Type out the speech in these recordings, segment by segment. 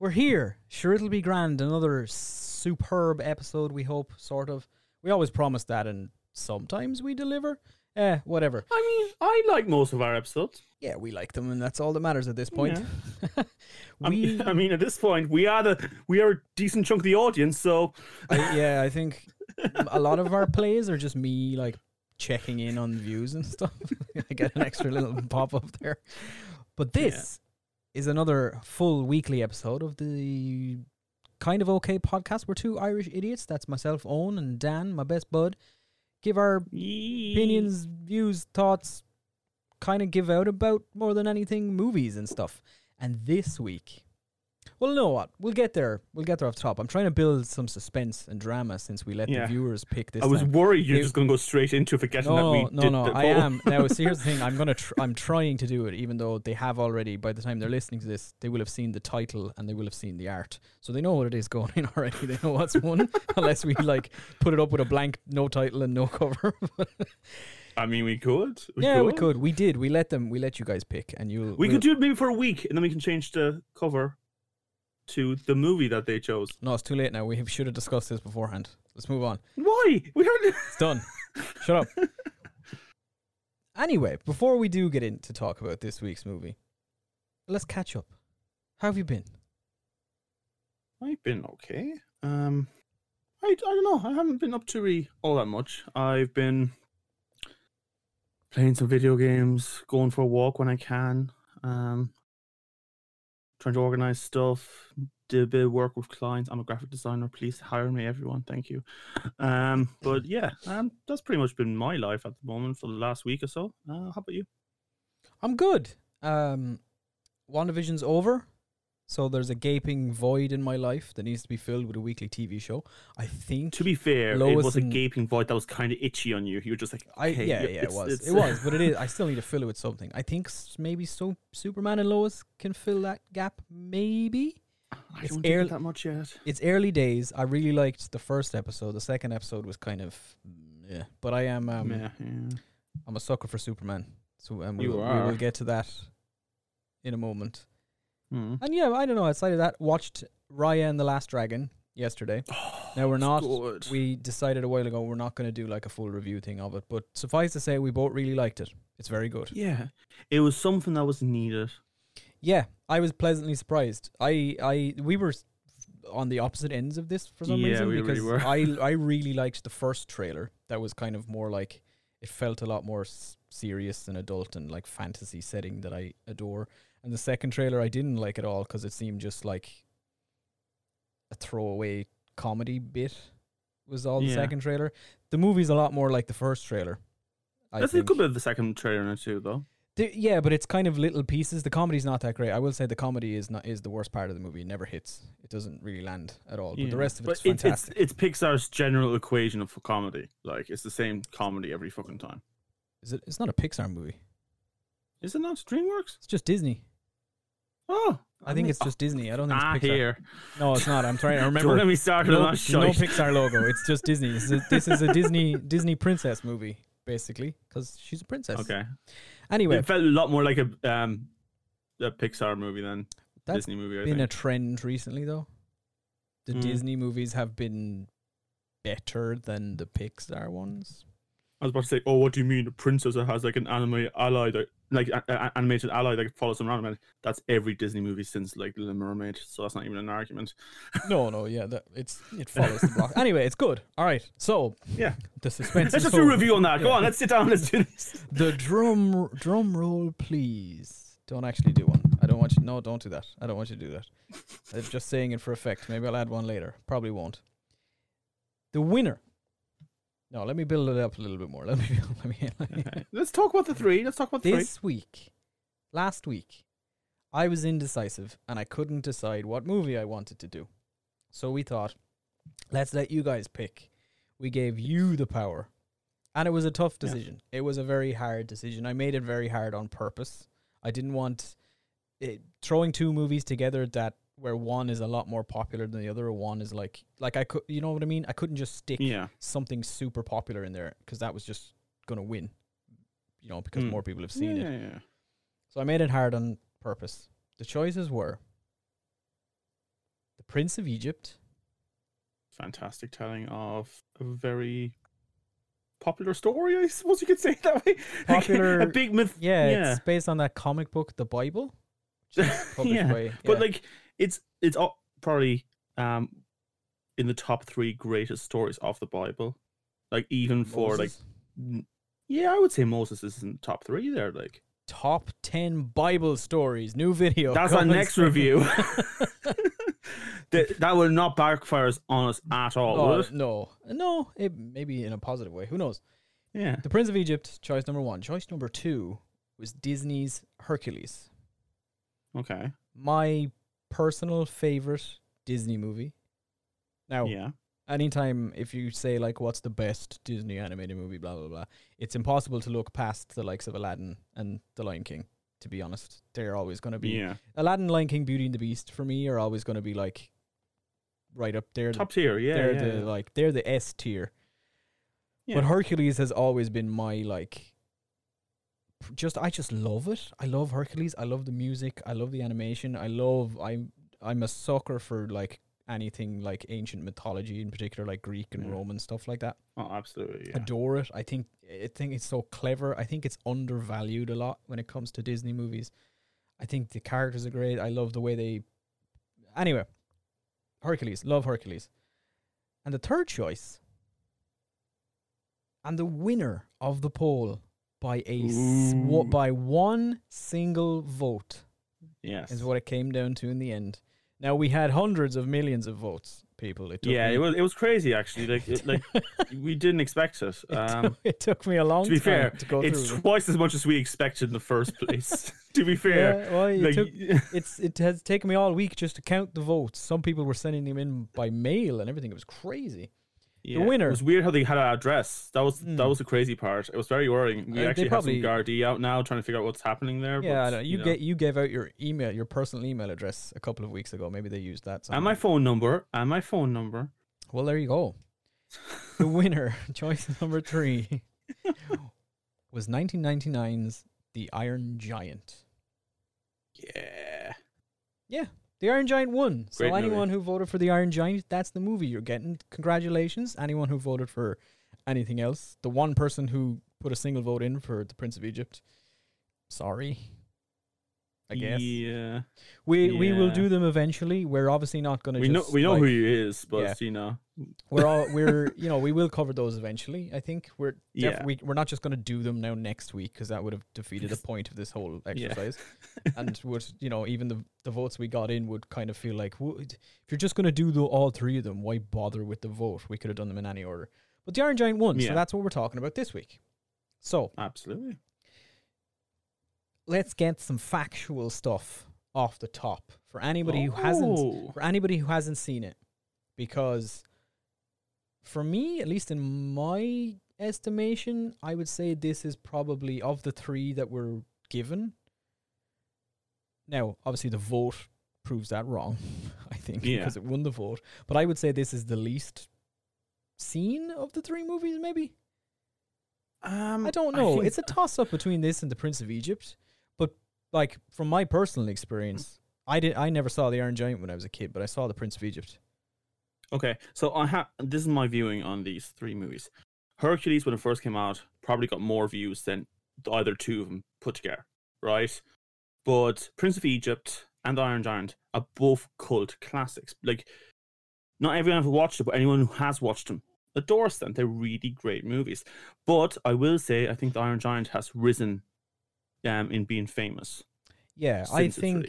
We're here. Sure, it'll be grand. Another superb episode, we hope, sort of. We always promise that, and sometimes we deliver. Eh, whatever. I mean, I like most of our episodes. Yeah, we like them, and that's all that matters at this point. I we, mean, I mean, at this point, we are the we are a decent chunk of the audience. So I, yeah, I think a lot of our plays are just me, like, checking in on views and stuff. I get an extra little pop up there. But this is another full weekly episode of the kind of okay podcast. We're two Irish idiots. That's myself, Owen, and Dan, my best bud. Give our opinions, views, thoughts, kind of give out about more than anything movies and stuff. And this week, well, you know what? We'll get there. We'll get there off the top. I'm trying to build some suspense and drama since we let Yeah. the viewers pick this. I was time. worried you're It- just going to go straight into forgetting that No, we no, did no. the I poll. am now. See, here's the thing. I'm gonna. Tr- I'm trying to do it, even though they have already. By the time they're listening to this, they will have seen the title and they will have seen the art, so they know what it is going in already. They know what's won, unless we like put it up with a blank, no title and no cover. I mean, we could. yeah, we could. We did. We let them. We let you guys pick, and you. We could do it maybe for a week, and then we can change the cover to the movie that they chose. No, it's too late now. We should have discussed this beforehand. Let's move on. Why? We haven't. It's done. Shut up. Anyway, before we do get in to talk about this week's movie, let's catch up. How have you been? I've been okay. Um, I, I don't know. I haven't been up to really all that much. I've been playing some video games, going for a walk when I can. Um, trying to organize stuff. do a bit of work with clients. I'm a graphic designer. Please hire me, everyone. Thank you. Um, but yeah, um, that's pretty much been my life at the moment for the last week or so. Uh, how about you? I'm good. Um, WandaVision's over, so there's a gaping void in my life that needs to be filled with a weekly TV show. I think. To be fair, it was a gaping void that was kind of itchy on you. You were just like, I okay, yeah yeah it was it was but it is I still need to fill it with something. I think maybe so Superman and Lois can fill that gap. Maybe I It's don't think early- that much yet. it's early days. I really liked the first episode. The second episode was kind of mm, yeah, but I am um, yeah, yeah. I'm a sucker for Superman. So um, we You will, we will get to that in a moment. Mm. And yeah, I don't know. Outside of that, watched Raya and the Last Dragon yesterday. Now we're not. good. We decided a while ago we're not going to do like a full review thing of it, but suffice to say, we both really liked it. It's very good. yeah, it was something that was needed. Yeah, I was pleasantly surprised. I, I, we were on the opposite ends of this for some Yeah, reason we really because were. I, I really liked the first trailer. That was kind of more like it felt a lot more s- serious and adult and like fantasy setting that I adore. And the second trailer I didn't like at all because it seemed just like a throwaway comedy bit. Was all the Yeah. second trailer. The movie's a lot more like the first trailer. I That's a good bit of the second trailer in it too, though. The- yeah, but it's kind of little pieces. The comedy's not that great. I will say the comedy is not is the worst part of the movie. It never hits. It doesn't really land at all. But the rest of But it's it's, fantastic. it's it's Pixar's general equation of comedy. Like it's the same comedy every fucking time. is it? It's not a Pixar movie. Is it not DreamWorks? It's just Disney. Oh, I think mean- it's just Disney. I don't think ah it's Pixar. here. No, it's not. I'm trying to remember. let me start no, on that no. Pixar logo. It's just Disney. This is, this is a Disney Disney princess movie, basically, because she's a princess. Okay. Anyway, It felt a lot more like a um a Pixar movie than That's Disney movie. I been a trend recently, though. The Mm. Disney movies have been better than the Pixar ones. I was about to say, oh, what do you mean? A princess that has like an anime ally that, like a, a- animated ally that follows them around. Man, that's every Disney movie since like Little Mermaid. So that's not even an argument. No, no, yeah, that it's it follows the block. Anyway, it's good. All right, so Yeah. the suspense. Let's just do a review on that. Go on, let's sit down. Let's do this. The drum drum roll, please. Don't actually do one. I don't want you. No, don't do that. I don't want you to do that. I'm just saying it for effect. Maybe I'll add one later. Probably won't. The winner. No, let me build it up a little bit more. Let me. Let me. Let me Okay. Let's talk about the three. Let's talk about the three. this week, last week, I was indecisive and I couldn't decide what movie I wanted to do. So we thought, let's let you guys pick. We gave you the power. And it was a tough Yeah. decision. It was a very hard decision. I made it very hard on purpose. I didn't want it, throwing two movies together that where one is a lot more popular than the other, one is like like I could, you know what I mean? I couldn't just stick Yeah. something super popular in there because that was just gonna win. You know, because Mm. more people have seen yeah, it. Yeah. So I made it hard on purpose. The choices were The Prince of Egypt, Fantastic telling of a very popular story, I suppose you could say it that way. Like, Popular- a big myth. yeah, Yeah. it's based on that comic book, The Bible, Yeah, by- But yeah. like it's it's probably um in the top three greatest stories of the Bible. Like even for like Moses. yeah, I would say Moses is in the top three there. Like top ten Bible stories, new video. that's our next soon. review. that that will not backfire on us at all. Oh, it? no, no, it maybe in a positive way. Who knows? Yeah. The Prince of Egypt, choice number one. Choice number two was Disney's Hercules. Okay. My personal favorite Disney movie. Now, Yeah. anytime if you say like what's the best Disney animated movie, blah blah blah, it's impossible to look past the likes of Aladdin and The Lion King. To be honest, they're always going to be Yeah. Aladdin, Lion King, Beauty and the Beast for me are always going to be like right up there. Top tier. Yeah. they're yeah, the yeah. like they're the S tier. But Hercules has always been my like. Just I just love it. I love Hercules. I love the music. I love the animation. I love. I'm I'm a sucker for like anything like ancient mythology in particular, like Greek and Yeah. Roman stuff like that. Oh, absolutely. Yeah. Adore it. I think I think it's so clever. I think it's undervalued a lot when it comes to Disney movies. I think the characters are great. I love the way they. Anyway, Hercules. Love Hercules. And the third choice, and the winner of the poll by a Ooh. by one single vote yes. is what it came down to in the end. Now we had hundreds of millions of votes, people. It took yeah, me, it was it was crazy actually. Like it, like we didn't expect it. It, Um, took, it took me a long to be time fair, to go it's them. twice as much as we expected in the first place. to be fair, Yeah, well, it like took, it's it has taken me all week just to count the votes. Some people were sending them in by mail and everything. It was crazy. Yeah, winner- It was weird how they had our address. That was Mm. that was the crazy part. It was very worrying. We Uh, actually probably- have some Gardaí out now trying to figure out what's happening there. Yeah, I know. you know. get you gave out your email, your personal email address a couple of weeks ago. Maybe they used that. and somewhere. my phone number and my phone number. well, there you go. The winner, choice number three, was 1999's The Iron Giant. Yeah. Yeah, The Iron Giant won. So Great movie. anyone who voted for the Iron Giant, that's the movie you're getting. Congratulations. Anyone who voted for anything else, the one person who put a single vote in for the Prince of Egypt, sorry. I guess Yeah, we we will yeah. do them eventually. We're obviously not going to. we know we know who he is, but Yeah. you know, we're all we're you know we will cover those eventually. I think we're def- Yeah. we we're not just going to do them now next week because that would have defeated the point of this whole exercise. and would you know even the the votes we got in would kind of feel like would if you're just going to do the all three of them, why bother with the vote? We could have done them in any order. But the Iron Giant won, so Yeah. that's what we're talking about this week. So absolutely. Let's get some factual stuff off the top for anybody who hasn't Oh. for anybody who hasn't seen it because for me at least in my estimation i would say this is probably of the three that were given now obviously the vote proves that wrong i think Yeah. because it won the vote but i would say this is the least seen of the three movies maybe Um, I don't know. think- it's a toss up between this and the Prince of Egypt. Like from my personal experience, mm. I did I never saw the Iron Giant when I was a kid, but I saw the Prince of Egypt. Okay, so I have this is my viewing on these three movies. Hercules, when it first came out, probably got more views than either two of them put together, right? But Prince of Egypt and the Iron Giant are both cult classics. Like, not everyone has watched it, but anyone who has watched them adores them. They're really great movies. But I will say, I think the Iron Giant has risen um, in being famous. Yeah, I think.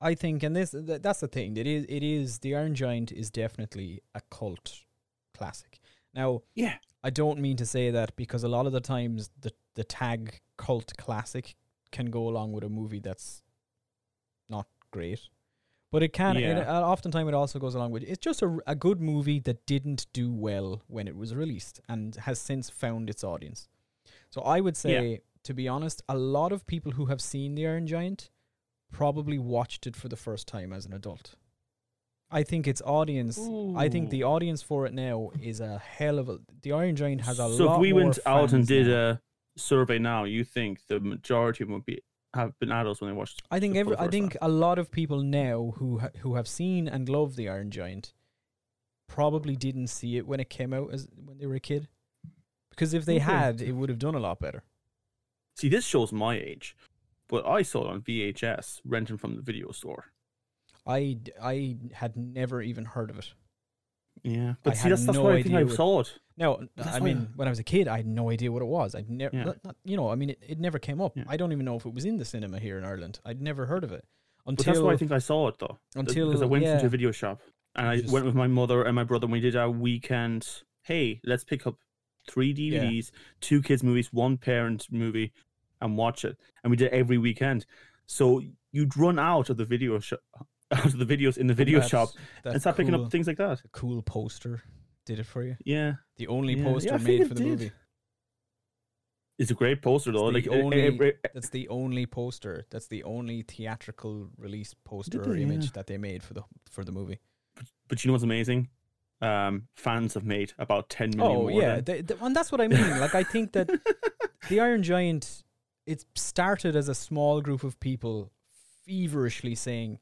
I think and this th- that's the thing. It is it is the Iron Giant is definitely a cult classic. Now, Yeah. I don't mean to say that because a lot of the times the the tag cult classic can go along with a movie that's not great. But it can. It, Yeah. uh, oftentimes, it also goes along with. It's just a, a good movie that didn't do well when it was released and has since found its audience. So I would say, to be honest, a lot of people who have seen The Iron Giant probably watched it for the first time as an adult. I think its audience. I think the audience for it now is a hell of a. The Iron Giant has a so lot if we went out and did now. a survey now, you think the majority of them would be have been adults when they watched? I think every, I think time? a lot of people now who ha- who have seen and love the Iron Giant probably didn't see it when it came out as when they were a kid. Because if they Okay. had, it would have done a lot better. See, this shows my age, but I saw it on VHS, renting from the video store. I, I had never even heard of it. Yeah, but I see, that's that's no why I think I what- saw it. No, I mean, when I was a kid, I had no idea what it was. I'd never, Yeah. you know, I mean, it, it never came up. Yeah. I don't even know if it was in the cinema here in Ireland. I'd never heard of it until. But that's why I think I saw it though. until because I went yeah, into a video shop and I Just- went with my mother and my brother. and We did our weekend. Hey, let's pick up three DVDs, two kids movies, one parent movie, and watch it. And we did it every weekend. So you'd run out of the video shop, out of the videos in the video that- shop, that and start picking up things like that. cool poster did it for you. Yeah, The only Yeah. Yeah, poster think made for the did. movie. it's a great poster though. It's Like only- every- That's the only poster. That's the only theatrical release poster or image Yeah. that they made for the for the movie. but you know what's amazing? Um, fans have made about ten million Oh yeah, they, they- and that's what I mean. like I think that the Iron Giant it started as a small group of people feverishly saying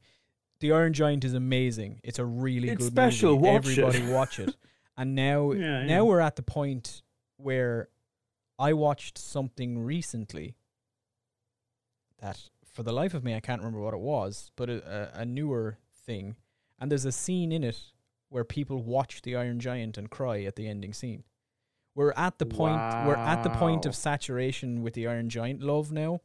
the Iron Giant is amazing. It's a really It's good special, movie. watch it." Everybody watch it. And now Yeah, now yeah. we're at the point where I watched something recently that for the life of me I can't remember what it was, but a, a, a newer thing. And there's a scene in it where people watch the Iron Giant and cry at the ending scene. We're at the point we're at the point of saturation with the Iron Giant love now,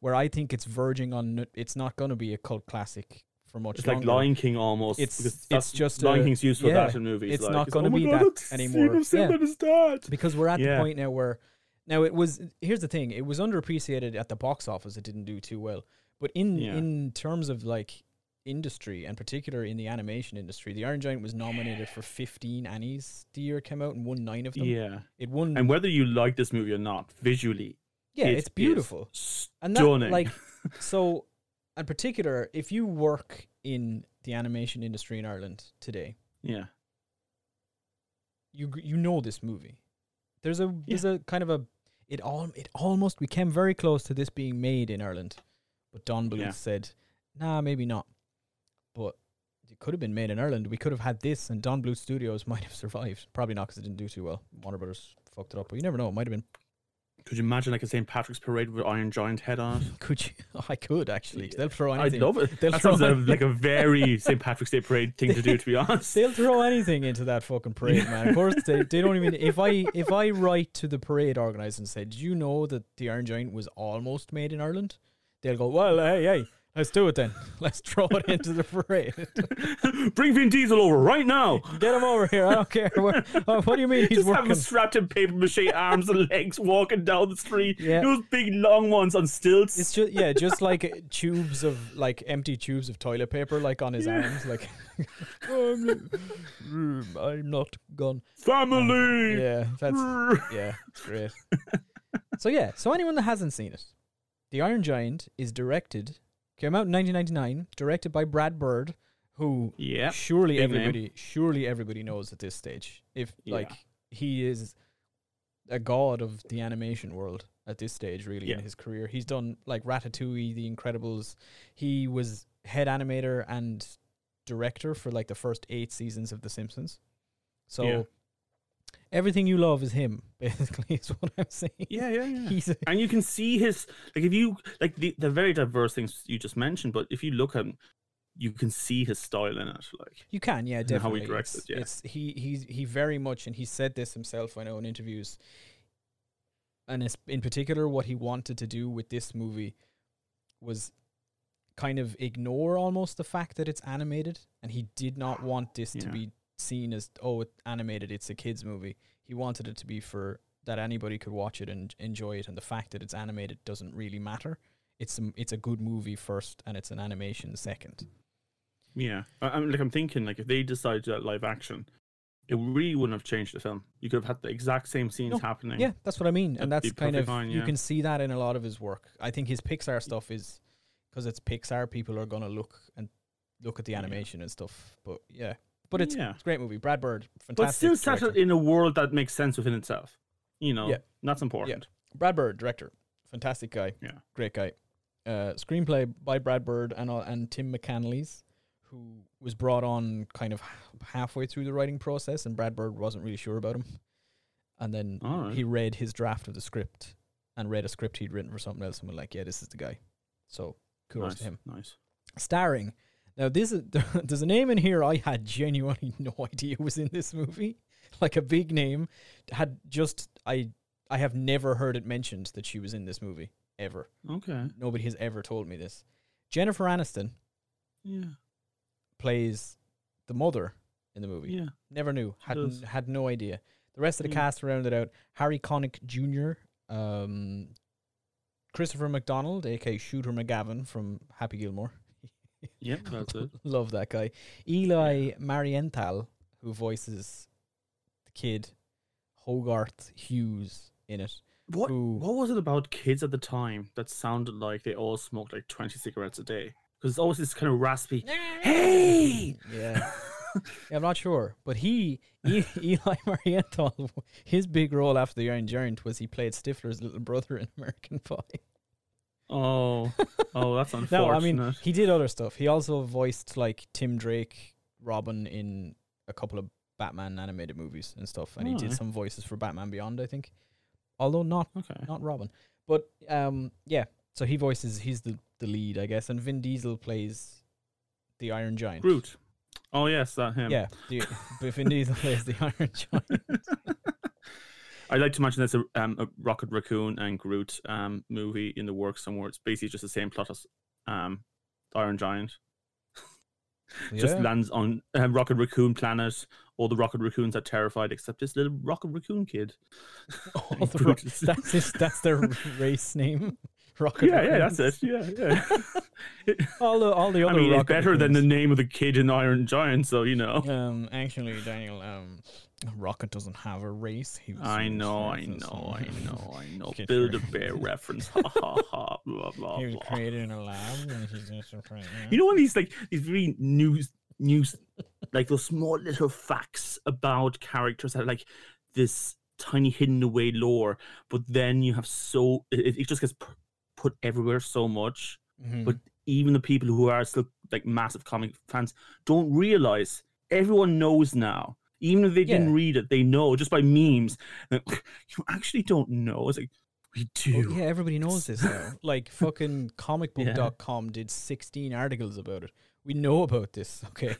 where I think it's verging on it's not going to be a cult classic for much It's like longer. Lion King almost. It's- it's just Lion a- King's used for yeah, that in movies. it's like, not gonna oh my be God, that anymore." Yeah. with his dad. because we're at Yeah. the point now where now it was here's the thing it was underappreciated at the box office it didn't do too well but in in terms of like industry and particular in the animation industry the iron giant was nominated for 15 annies the year it came out and won nine of them Yeah, it won and whether you like this movie or not, visually, yeah it it's beautiful and that stunning. like so in particular if you work in the animation industry in ireland today yeah, you you know this movie. There's a there's a kind of a it all it almost we came very close to this being made in Ireland, but Don Bluth Yeah. said, "Nah, maybe not." But it could have been made in Ireland. We could have had this, and Don Bluth Studios might have survived. Probably not because it didn't do too well. Warner Brothers fucked it up, but you never know. It might have been. could you imagine like a St. Patrick's parade with Iron Giant head on it? Could you? I could actually. They'll throw anything. Anything. love it. They'll That throw sounds anything. like a very St. Patrick's Day parade thing to do. To be honest, They'll throw anything into that fucking parade, man. Of course, they, they don't even. If I if I write to the parade organizer and say, "Did you know that the Iron Giant was almost made in Ireland?" They'll go, "Well, hey, hey, let's do it then. Let's throw it into the parade. Bring Vin Diesel over right now. Get him over here. I don't care. What, what do you mean he's Just have him strapped in paper mache arms and legs walking down the street. Yeah. Those big long ones on stilts. It's just yeah, just like tubes of like empty tubes of toilet paper, like on his Yeah. arms, like I'm, I'm not gone. Family. Um, yeah, that's Yeah, it's great. so yeah, so anyone that hasn't seen it, The Iron Giant is directed, came out in 1999, directed by Brad Bird, who yeah, surely big name. everybody, surely everybody knows at this stage. If Yeah. like he is a god of the animation world at this stage, really in his career. He's done like Ratatouille, The Incredibles. He was head animator and director for like the first eight seasons of The Simpsons. So Yeah. Everything you love is him, basically, is what I'm saying. Yeah, yeah, yeah. He's a, and you can see his like if you like the the very diverse things you just mentioned, but if you look at him, you can see his style in it. Like you can, yeah, And how definitely. he directs it's, it, yeah. it's he he's he very much, and he said this himself. I know in interviews, and in particular, what he wanted to do with this movie was kind of ignore almost the fact that it's animated, and he did not want this to be seen as oh, it's animated, it's a kids movie. He wanted it to be for that anybody could watch it and enjoy it, and the fact that it's animated doesn't really matter. It's a, it's a good movie first, and it's an animation second. Yeah, I, I'm like I'm thinking like if they decided to do that live action, it really wouldn't have changed the film. You could have had the exact same scenes No, happening. Yeah, that's what I mean, That'd and that's kind of fine, you can see that in a lot of his work. I think his Pixar stuff is because it's Pixar. People are gonna look and look at the Yeah. animation and stuff. But yeah, but it's, Yeah. it's a great movie. Brad Bird, fantastic. but still set in a world that makes sense within itself. You know, Yeah. that's important. Brad Bird, director, fantastic guy. Yeah. great guy. Uh, screenplay by Brad Bird and uh, and Tim McCanlies, who was brought on kind of halfway through the writing process, and Brad Bird wasn't really sure about him. And then right. he read his draft of the script and read a script he'd written for something else, and was like, "Yeah, this is the guy." So kudos nice, to him. nice. Starring. Now this is there's a name in here I had genuinely no idea was in this movie, like a big name. Had just I I have never heard it mentioned that she was in this movie ever. Okay. Nobody has ever told me this. Jennifer Aniston Yeah. plays the mother in the movie. Yeah. Never knew. Had had no idea. The rest of the Mm. cast rounded out Harry Connick Jr., um, Christopher McDonald, aka Shooter McGavin from Happy Gilmore. Yep. That's it. Love that guy. Eli Marienthal, who voices the kid Hogarth Hughes in it. What Who- What was it about kids at the time that sounded like they all smoked like twenty cigarettes a day? Because it's always this kind of raspy. Hey. Yeah. Yeah, I'm not sure, but he, E- Eli Marienthal, his big role after the Iron Giant was he played Stifler's little brother in American Pie. Oh. Oh, that's unfortunate. No, I mean he did other stuff. He also voiced like Tim Drake, Robin in a couple of Batman animated movies and stuff, and he did some voices for Batman Beyond, I think. Although not okay. not Robin, but um, yeah. So he voices he's the the lead, I guess, and Vin Diesel plays the Iron Giant. Groot. Oh yes, that him. Yeah, the, but Vin Diesel plays the Iron Giant. I'd like to mention there's a, um, a Rocket Raccoon and Groot um, movie in the works somewhere. It's basically just the same plot as um, Iron Giant. Just Yeah. lands on um, Rocket Raccoon planet. All the Rocket Raccoons are terrified except this little Rocket Raccoon kid. All the Groot ro- that's his, that's their race name. Rocket yeah, yeah, that's it. Yeah, yeah. All the all the I mean, it's better than the name of the kid in Iron Giant, so you know. Um, actually, Daniel, um, Rocket doesn't have a race. He I in know, I know, I know, I know. Build a bear reference. Ha ha ha. Blah blah He was blah. created in a lab, and he's just a friend, You know when these like these really news news like those small little facts about characters that like this tiny hidden away lore, but then you have so it, it just gets p- put everywhere so much. Mhm. But even the people who are still like massive comic fans don't realize everyone knows now. Even if they didn't read it, they know just by memes. that, You actually don't know. It's like we Oh, do. yeah, everybody knows this now. like fucking comicbook.com did 16 articles about it. We know about this, okay?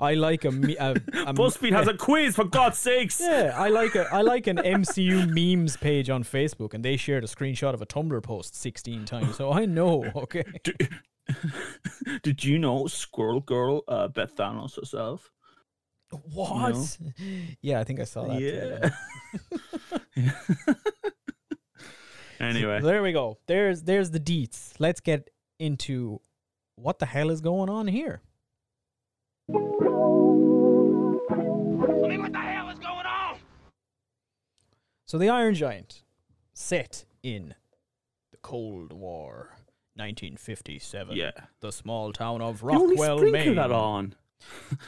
I like a, me- a, a BuzzFeed has a quiz for God's sakes. Yeah, I like a I like an MCU memes page on Facebook, and they shared a screenshot of a Tumblr post 16 times. So I know, okay. Did, you know Squirrel Girl uh, bet Thanos herself? What? Yeah, I think I saw that. too, Yeah. anyway, There we go. There's there's the deets. Let's get into what the hell is going on here. I mean, what the hell is going on? So the Iron Giant, set in the Cold War, 1957. yeah. The small town of You only Rockwell, Maine. that on.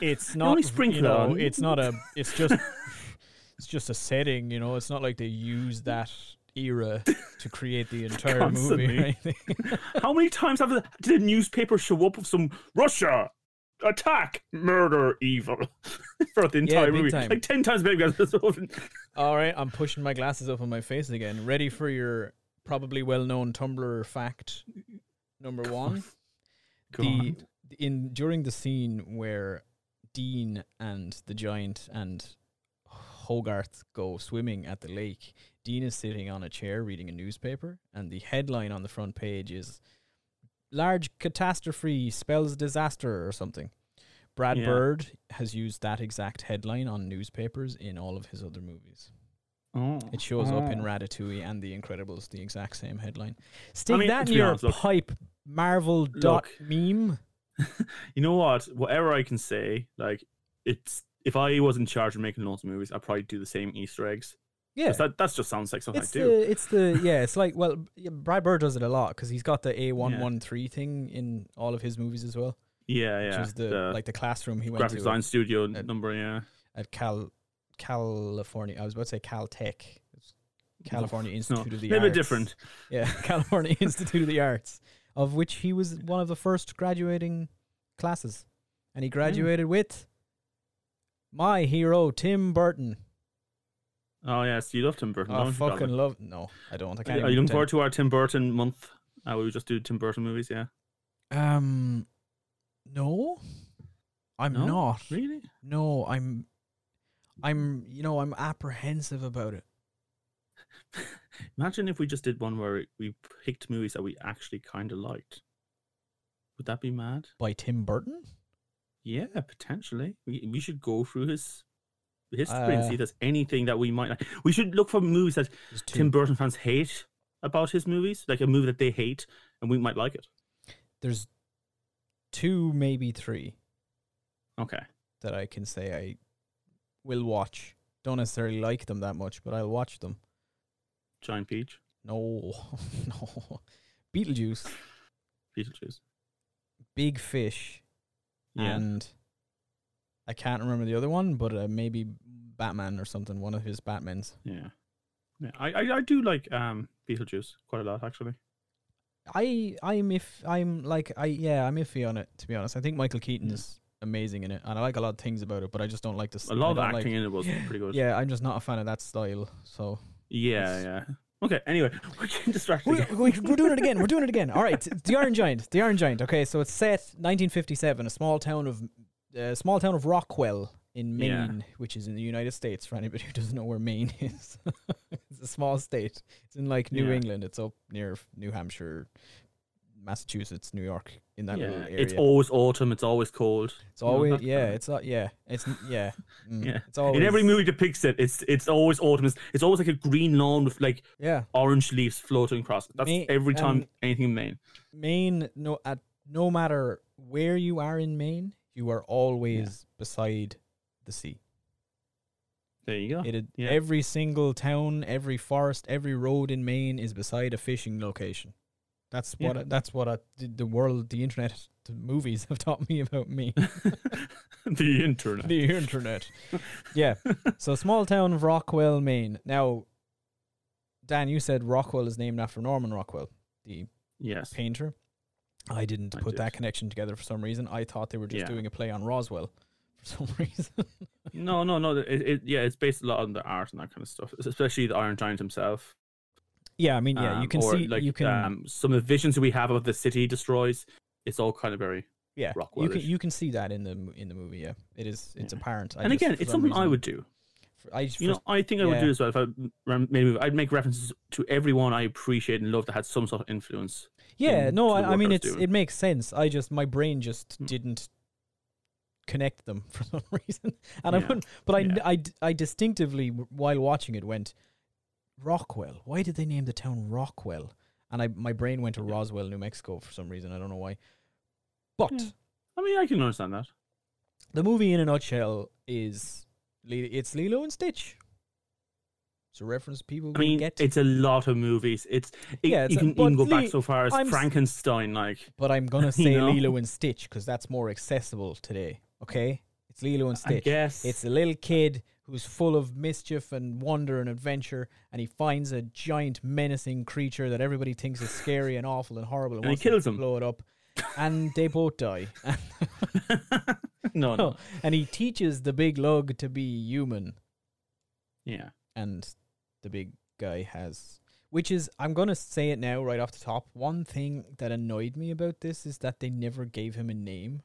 It's not. only you know. It's not a. It's just. it's just a setting. You know. It's not like they use that era to create the entire movie or Constantly. anything. How many times have the, did a newspaper show up with some Russia attack, murder, evil for the entire big movie? time. Like ten times maybe. All right, I'm pushing my glasses up on my face again. Ready for your probably well-known Tumblr fact number one. Go the on. In during the scene where Dean and the giant and Hogarth go swimming at the lake, Dean is sitting on a chair reading a newspaper, and the headline on the front page is "Large catastrophe spells disaster" or something. Brad Yeah. Bird has used that exact headline on newspapers in all of his other movies. Oh. It shows up in Oh. Ratatouille and The Incredibles, the exact same headline. Stick mean, that in your honest, look- pipe, Marvel dot meme. you know what? Whatever I can say, like it's if I was in charge of making lots of movies, I'd probably do the same Easter eggs. Yeah, That that just sounds like something it's I do. the it's the yeah. It's like well, yeah, Brad Bird does it a lot because he's got the A one one three thing in all of his movies as well, yeah, which yeah. is the, like the classroom he went graphic to Graphic design studio at- number. Yeah, at Cal California. I was about to say Caltech, It's California No, Institute of a the little Arts. bit different. Yeah, California Institute of the Arts, of which he was one of the first graduating classes, and he graduated with my hero Tim Burton. Oh yes, you love Tim Burton. I don't you, fucking Colin? love. No, I don't. I Are can't. Are you even looking forward to our Tim Burton month? Uh, we just do Tim Burton movies. Yeah. Um, no, I'm No? not. Really? No, I'm. I'm. You know, I'm apprehensive about it. Imagine if we just did one where we picked movies that we actually kind of liked. Would that be mad? By Tim Burton. Yeah, potentially. We we should go through his history and Uh, see if there's anything that we might. Like. We should look for movies that. Tim Burton fans hate about his movies, like a movie that they hate, and we might like it. There's two, maybe three. Okay. that I can say I will watch. Don't necessarily like them that much, but I'll watch them. Giant Peach, No, no. Beetlejuice, Beetlejuice. Big Fish, Yeah. and I can't remember the other one, but uh, maybe Batman or something. One of his Batmans. yeah. Yeah. I, I I do like um Beetlejuice quite a lot actually. I I'm if I'm like I yeah I'm iffy on it to be honest. I think Michael Keaton is amazing in it, and I like a lot of things about it, but I just don't like this. A lot of acting like, in it was pretty good. Yeah, I'm just not a fan of that style. So Yeah, yeah. Okay, anyway, we're getting distracted. We're, we're we're doing it again. We're doing it again. All right, the Iron Giant. The Iron Giant. Okay, so it's set 1957, a small town of uh, small town of Rockwell in Yeah. Maine, which is in the United States. For anybody who doesn't know where Maine is, it's a small state. It's in like New Yeah. England. It's up near New Hampshire, Massachusetts, New York, in that yeah, little area. it's always autumn. It's always cold. It's always yeah. It's uh, yeah. It's yeah. mm, Yeah. It's always In every movie depicts it. It's it's always autumn. It's, it's always like a green lawn with like Yeah. orange leaves floating across it. That's Ma- every time um, anything in Maine. Maine, no, at no matter where you are in Maine, you are always beside the sea. There you go. It, Yeah. Every single town, every forest, every road in Maine is beside a fishing location. That's what Yeah. I, that's what I, the world, the internet, the movies have taught me about me. the internet. the internet. Yeah. So small town of Rockwell, Maine. Now, Dan, you said Rockwell is named after Norman Rockwell, the yes. painter. I didn't I put that connection together for some reason. I thought they were just Yeah. doing a play on Roswell for some reason. No, no, no. It, it, yeah, it's based a lot on the art and that kind of stuff, especially the Iron Giant himself. Yeah, I mean, yeah, you Um, can see like, you can um, some of the visions we have of the city destroys. It's all kind of very yeah, you Rockwell-ish. can you can see that in the in the movie. Yeah, it is it's Yeah. apparent. I and just- again, it's some something I would do. for- I just, You know, I think I would do as well if I made a movie. I'd make references to everyone I appreciate and love that had some sort of influence. yeah, in- no, I, I mean I it's doing. it makes sense. I just my brain just Mm. didn't connect them for some reason, and I Yeah. wouldn't. But I, Yeah. I I distinctively while watching it went Rockwell. Why did they name the town Rockwell? And I my brain went to Yeah. Roswell, New Mexico for some reason. I don't know why. But Yeah. I mean, I can understand that. the movie in a nutshell is it's Lilo and Stitch. It's a reference people I mean, get. it's a lot of movies. It's it, Yeah, it's you can but even go Lee, back so far as I'm Frankenstein. Like, but I'm gonna you say know? Lilo and Stitch because that's more accessible today. Okay, it's Lilo and I Stitch. guess It's a little kid who's full of mischief and wonder and adventure, and he finds a giant menacing creature that everybody thinks is scary and awful and horrible, and, And he kills him. blow it up, and they both die. no, no, and he teaches the big lug to be human, yeah, and the big guy has. Which is, I'm gonna say it now, right off the top. One thing that annoyed me about this is that they never gave him a name.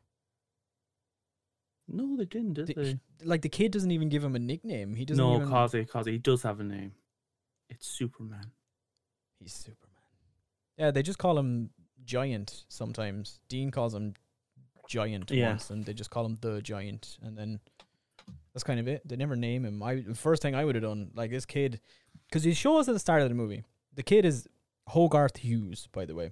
No, they didn't, did The- they? Like the kid doesn't even give him a nickname. He doesn't No, even. Kazi, Kazi, he does have a name. It's Superman. He's Superman. Yeah, they just call him Giant sometimes. Dean calls him Giant Yeah. once, and they just call him the Giant, and then that's kind of it. They never name him. I the first thing I would have done, like this kid, because he shows at the start of the movie. The kid is Hogarth Hughes, by the way.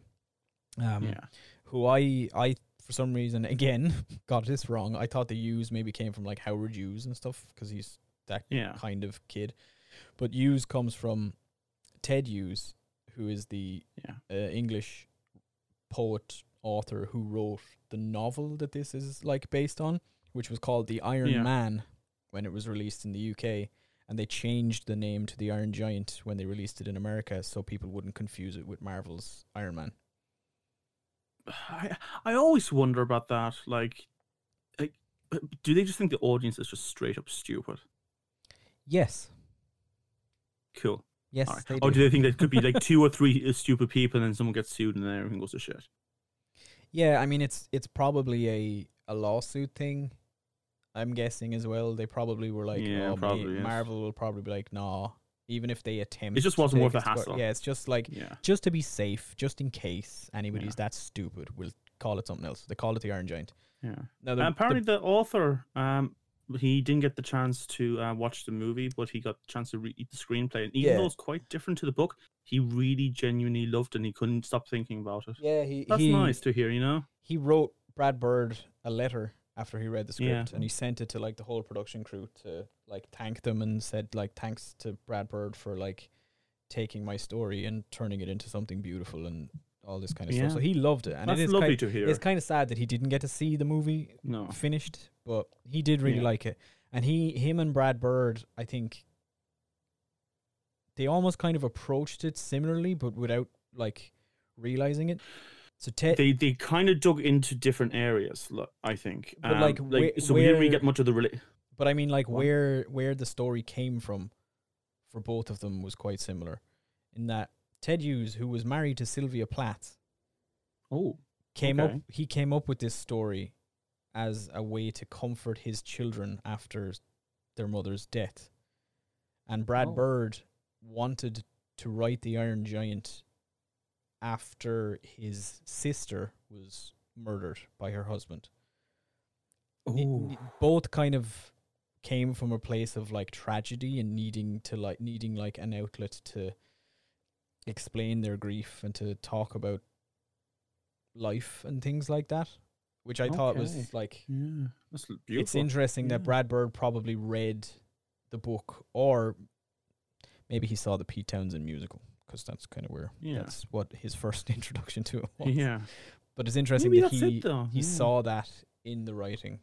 Um, yeah, who I I for some reason again got this wrong. I thought the Hughes maybe came from like Howard Hughes and stuff because he's that Yeah. kind of kid. But Hughes comes from Ted Hughes, who is the Yeah. uh, English poet author who wrote the novel that this is like based on, which was called The Iron Yeah. Man when it was released in the UK. And they changed the name to the Iron Giant when they released it in America, so people wouldn't confuse it with Marvel's Iron Man. I I always wonder about that. Like, like, uh, do they just think the audience is just straight up stupid? Yes, Cool. yes, they do. Or do they think that could be like two or three uh, stupid people and then someone gets sued and then everything goes to shit? Yeah, I mean it's it's probably a a lawsuit thing. I'm guessing as well. They probably were like, Yeah, oh, probably, yes. Marvel will probably be like, nah. Even if they attempt, It just wasn't worth the us to court- hassle. Yeah, it's just like Yeah. just to be safe, just in case anybody's Yeah. that stupid, we'll call it something else. They call it the Iron Giant. Yeah. Now, the, apparently, the, author, um, he didn't get the chance to uh, watch the movie, but he got the chance to read the screenplay. And even Yeah. though it's quite different to the book, he really genuinely loved it and he couldn't stop thinking about it. yeah, he That's he, nice to hear, you know? he wrote Brad Bird a letter after he read the Yeah. script and he sent it to like the whole production crew to like thank them and said like thanks to Brad Bird for like taking my story and turning it into something beautiful and all this kind of stuff. So he loved it and That's it is lovely kind, to hear. it's kind of sad that he didn't get to see the movie no. finished, but he did really Yeah. like it. And he him and Brad Bird, I think they almost kind of approached it similarly but without like realizing it. So Ted They they kind of dug into different areas, I think. But, like, Um, whe- so we didn't really get much of the rela- But I mean, like What? where where the story came from for both of them was quite similar, in that Ted Hughes, who was married to Sylvia Plath, Oh, came Okay. up. He came up with this story as a way to comfort his children after their mother's death, and Brad Oh. Bird wanted to write the Iron Giant after his sister was murdered by her husband. Ne- ne- both kind of came from a place of like tragedy and needing to like needing like an outlet to explain their grief and to talk about life and things like that which i thought was like yeah, that's beautiful. it's interesting that Yeah. brad bird probably read the book or maybe he saw the pete townshend musical because that's kind of where Yeah. that's what his first introduction to it was Yeah, but it's interesting maybe that he it he yeah. saw that in the writing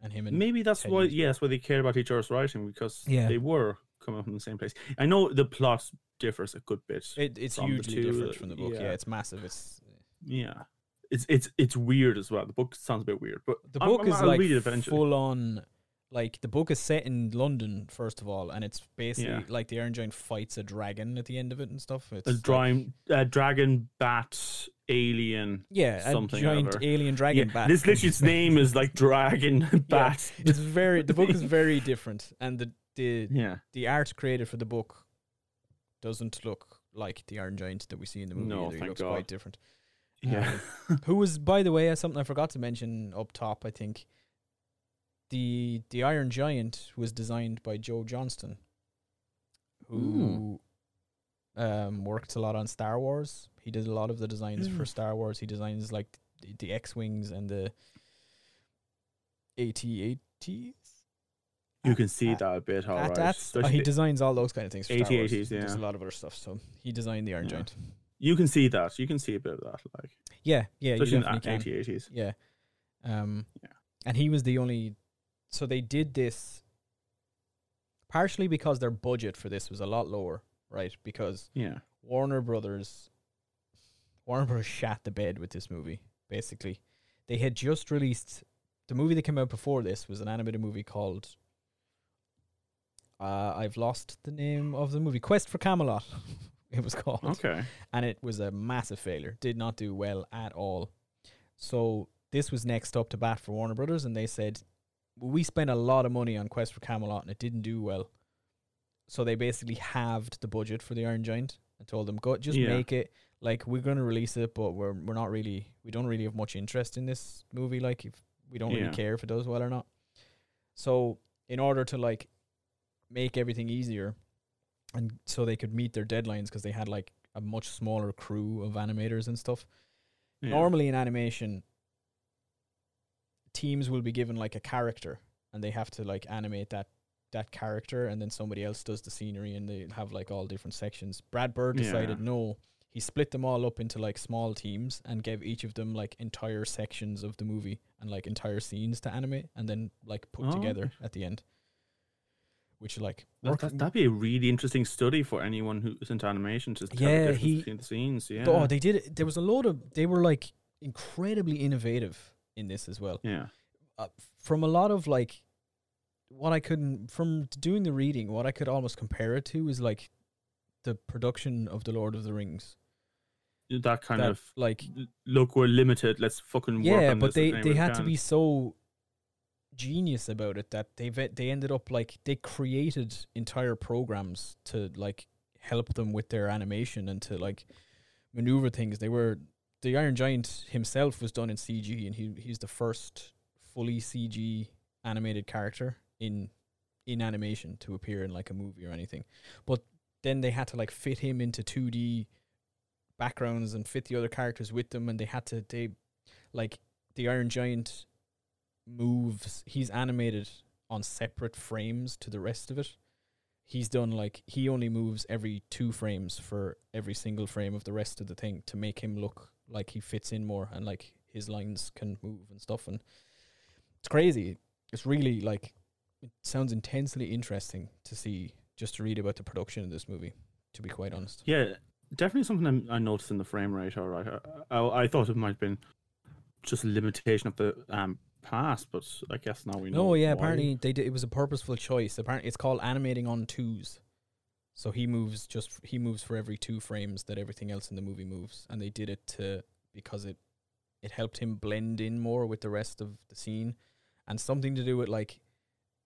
and him and Maybe that's Ted why. Yes, why they cared about each other's writing because Yeah. they were coming from the same place. I know the plot differs a good bit. It, it's hugely different from the book. Yeah. yeah. it's massive. It's eh. yeah, it's it's it's weird as well. The book sounds a bit weird, but the I'm- book I'm- is I'll like full on. Like the book is set in London first of all, and it's basically Yeah. like the Iron Giant fights a dragon at the end of it and stuff. It's a like- drawing, uh, dragon, bat, alien. yeah, a something giant other. alien dragon Yeah, bat. This literally its name is like dragon bat. it's very the book is very different, and the the yeah. the art created for the book doesn't look like the Iron Giant that we see in the movie. No, either. Thank looks God. quite different. Yeah. who was by the way uh, something I forgot to mention up top I think the the Iron Giant was designed by Joe Johnston who um worked a lot on Star Wars he did a lot of the designs for Mm. Star Wars he designs like the, the X-wings and the AT-ATs You can see that a bit, all right. that's uh, he Especially- does all those kind of things for Star Wars. AT-ATs, He a lot of other stuff so he designed the Iron Yeah. Giant you can see that. You can see a bit of that, like yeah yeah you especially in definitely the can AT-ATs. Yeah. Um Yeah. and he was the only so they did this partially because their budget for this was a lot lower, right? Because Yeah. Warner Brothers Warner Brothers shat the bed with this movie, basically. They had just released the movie that came out before this was an animated movie called uh, I've lost the name of the movie. Quest for Camelot. it was called Okay. and it was a massive failure. Did not do well at all. So this was next up to bat for Warner Brothers, and they said we spent a lot of money on Quest for Camelot, and it didn't do well. So they basically halved the budget for the Iron Giant and told them, "Go, just Yeah. make it like we're going to release it, but we're we're not really we don't really have much interest in this movie. Like if we don't Yeah. really care if it does well or not." So in order to like make everything easier, and so they could meet their deadlines because they had like a much smaller crew of animators and stuff. Yeah. Normally in animation, teams will be given like a character and they have to like animate that that character and then somebody else does the scenery and they have like all different sections. Brad Bird decided Yeah. no, he split them all up into like small teams and gave each of them like entire sections of the movie and like entire scenes to animate and then like put Oh, together at the end. Which like that, that, that'd be a really interesting study for anyone who's into animation to tell Yeah, he- the scenes. Yeah. Oh, they did it. There was a load of. They were like incredibly innovative in this as well. yeah. Uh, from a lot of like, what I couldn't from doing the reading, what I could almost compare it to is like the production of the Lord of the Rings. That kind that, of like look, we're limited. Let's fucking work yeah, but they they had to be so genius about it that they they ended up like they created entire programs to like help them with their animation and to like maneuver things. They were the Iron Giant himself was done in CG, and he he's the first fully CG animated character in in animation to appear in like a movie or anything. But then they had to like fit him into two D backgrounds and fit the other characters with them, and they had to they like the Iron Giant moves. He's animated on separate frames to the rest of it. He's done like he only moves every two frames for every single frame of the rest of the thing to make him look like he fits in more and like his lines can move and stuff and it's crazy. It's really like it sounds intensely interesting to see just to read about the production of this movie. To be quite honest, Yeah, definitely something I'm, I noticed in the frame rate. All right, I, I, I thought it might have been just a limitation of the um past, but I guess now we know. No, yeah. why. Apparently, they did, it was a purposeful choice. Apparently, it's called animating on twos. So he moves just he moves for every two frames that everything else in the movie moves, and they did it to because it it helped him blend in more with the rest of the scene, and something to do with like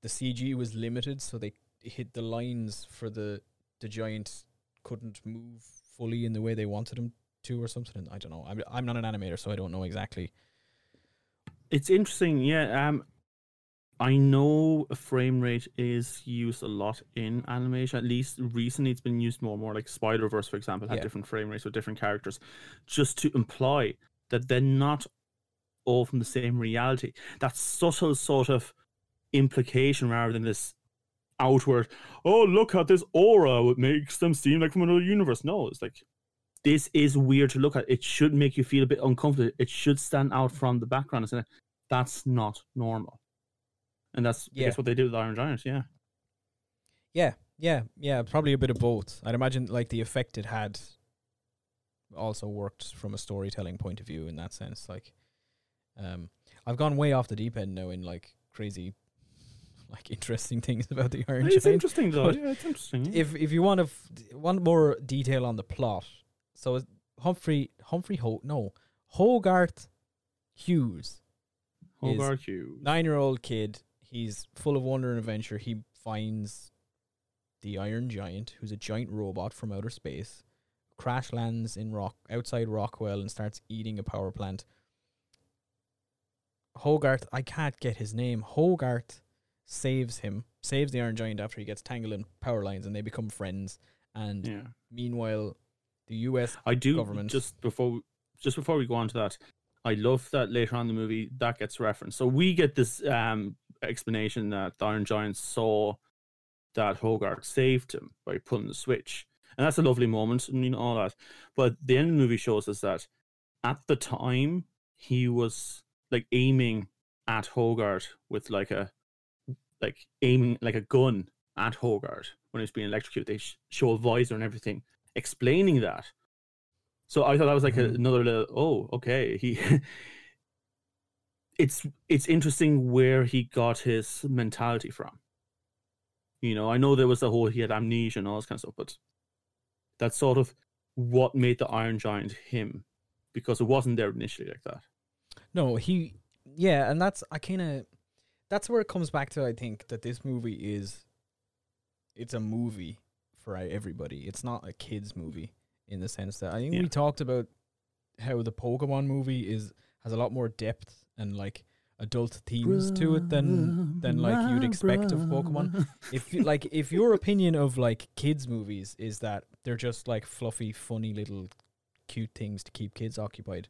the CG was limited, so they hit the lines for the the giant couldn't move fully in the way they wanted him to, or something. I don't know. I'm I'm not an animator, so I don't know exactly. It's interesting, yeah. Um, I know a frame rate is used a lot in animation. At least recently, it's been used more and more. Like Spider Verse, for example, had Yeah. different frame rates with different characters, just to imply that they're not all from the same reality. That subtle sort of implication, rather than this outward. Oh, look at this aura! It makes them seem like from another universe. No, it's like this is weird to look at. It should make you feel a bit uncomfortable. It should stand out from the background. and say, That's not normal. And that's I guess what they did with Iron Giant, yeah. Yeah, yeah, yeah. Probably a bit of both. I'd imagine like the effect it had also worked from a storytelling point of view in that sense. Like, um, I've gone way off the deep end now in like crazy, like interesting things about the Iron It's Giant. interesting though. but yeah, it's interesting. yeah. If if you want to f- want more detail on the plot, so it's Humphrey Humphrey Ho no Hogarth Hughes Hogarth Hughes. nine year old kid. He's full of wonder and adventure. He finds the Iron Giant, who's a giant robot from outer space, crash lands in rock outside Rockwell and starts eating a power plant. Hogarth, I can't get his name. Hogarth saves him, saves the Iron Giant after he gets tangled in power lines, and they become friends. And Yeah. meanwhile, the U.S. I do government. just before just before we go on to that, I love that later on in the movie that gets referenced. So we get this um explanation that the Iron Giant saw that Hogarth saved him by pulling the switch. And that's a lovely moment and you know all that. But the end of the movie shows us that at the time he was like aiming at Hogarth with like a like aiming like a gun at Hogarth when he was being electrocuted. They sh- show a visor and everything explaining that. So I thought that was like a, Mhm. another little. Oh, okay. He. it's it's interesting where he got his mentality from. You know, I know there was the whole he had amnesia and all this kind of stuff, but that's sort of what made the Iron Giant him, because it wasn't there initially like that. No, he yeah, and that's I kind of that's where it comes back to I think that this movie is it's a movie for everybody. It's not a kids movie in the sense that I think Yeah. we talked about how the Pokemon movie is has a lot more depth and like adult themes to it than than like you'd expect of Pokemon. If like if your opinion of like kids movies is that they're just like fluffy, funny little cute things to keep kids occupied,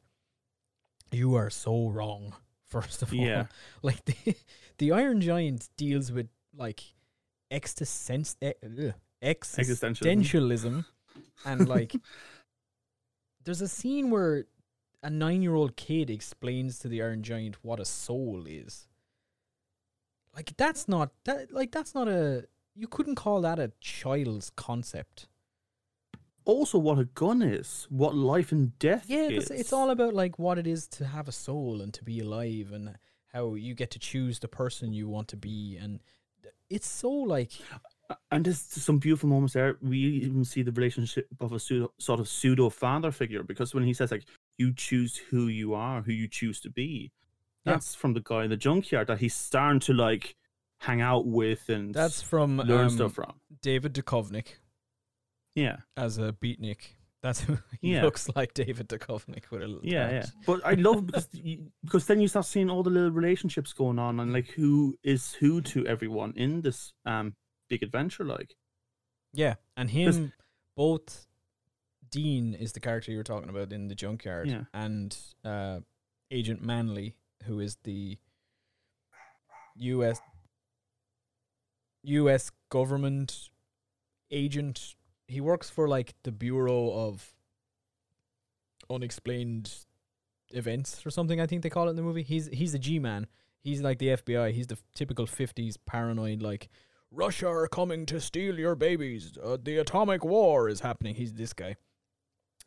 you are so wrong First of all, Yeah. like the the Iron Giant deals with like existence, eh, ugh, Existentialism. existentialism, and like there's a scene where a nine year old kid explains to the Iron Giant what a soul is. Like that's not that like that's not a you couldn't call that a child's concept. Also, what a gun is, what life and death Yeah, is. it's, it's all about like what it is to have a soul and to be alive and how you get to choose the person you want to be and it's so like And there's some beautiful moments there. We even see the relationship of a pseudo, sort of pseudo father figure because when he says like you choose who you are, who you choose to be, Yeah. that's from the guy in the junkyard that he's starting to like hang out with and that's from learn um, stuff from. David Duchovny Yeah, as a beatnik. That's who he Yeah. looks like David Duchovny with a little yeah, yeah. But I love because you, because then you start seeing all the little relationships going on and like who is who to everyone in this um big adventure. Like, Yeah, and him both Dean is the character you were talking about in the junkyard, Yeah. and uh, Agent Manley, who is the U.S. U.S. government agent. He works for like the Bureau of Unexplained Events or something. I think they call it in the movie. He's he's the G man. He's like the FBI. He's the f- typical fifties paranoid like Russia are coming to steal your babies. Uh, the atomic war is happening. He's this guy.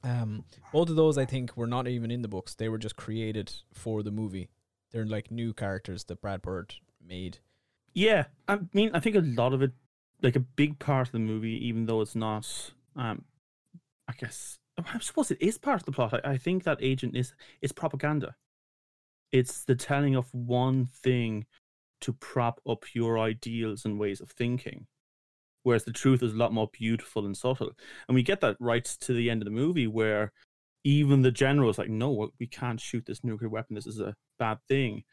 Um, both of those I think were not even in the books. They were just created for the movie. They're like new characters that Brad Bird made. yeah, I mean, I think a lot of it, like a big part of the movie, even though it's not, um, I guess, I suppose it is part of the plot. I, I think that agent is it's propaganda. It's the telling of one thing to prop up your ideals and ways of thinking. Whereas the truth is a lot more beautiful and subtle. And we get that right to the end of the movie where even the general is like, no, we can't shoot this nuclear weapon. This is a bad thing.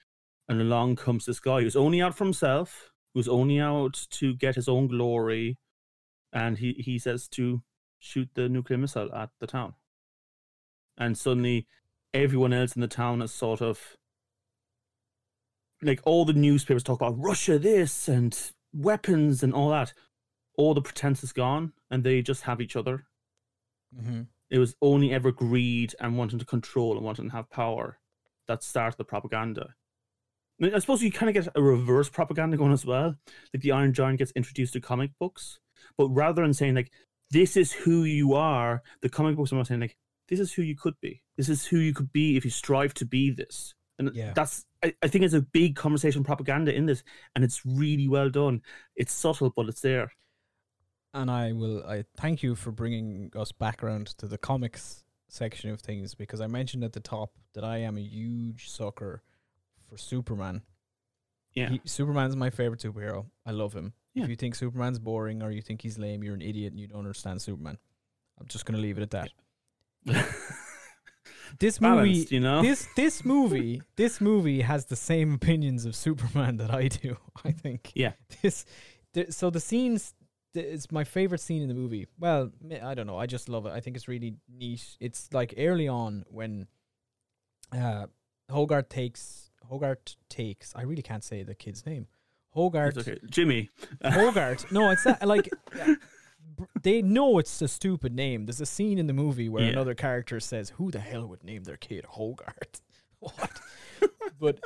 And along comes this guy who's only out for himself, who's only out to get his own glory. And he, he says to shoot the nuclear missile at the town. And suddenly everyone else in the town is sort of like all the newspapers talk about Russia this and weapons and all that. All the pretense is gone and they just have each other. Mm-hmm. It was only ever greed and wanting to control and wanting to have power that started the propaganda. I, mean, I suppose you kind of get a reverse propaganda going as well. Like the Iron Giant gets introduced to comic books, but rather than saying like this is who you are, the comic books are saying like this is who you could be. This is who you could be if you strive to be this. And Yeah. that's I, I think it's a big conversation propaganda in this, and it's really well done. It's subtle, but it's there. And I will I thank you for bringing us background to the comics section of things because I mentioned at the top that I am a huge sucker for Superman. Yeah. He, Superman's my favorite superhero. I love him. Yeah. If you think Superman's boring or you think he's lame, you're an idiot and you don't understand Superman. I'm just gonna leave it at that. This movie Balanced, you know. this this movie this movie has the same opinions of Superman that I do. I think. Yeah. This, so the scenes. It's my favorite scene in the movie. Well, I don't know. I just love it. I think it's really neat. It's like early on when, uh, Hogarth takes Hogarth takes. I really can't say the kid's name. Hogarth. Okay. Jimmy. Hogarth. No, it's not like they know it's a stupid name. There's a scene in the movie where Yeah. another character says, "Who the hell would name their kid Hogarth?" what? but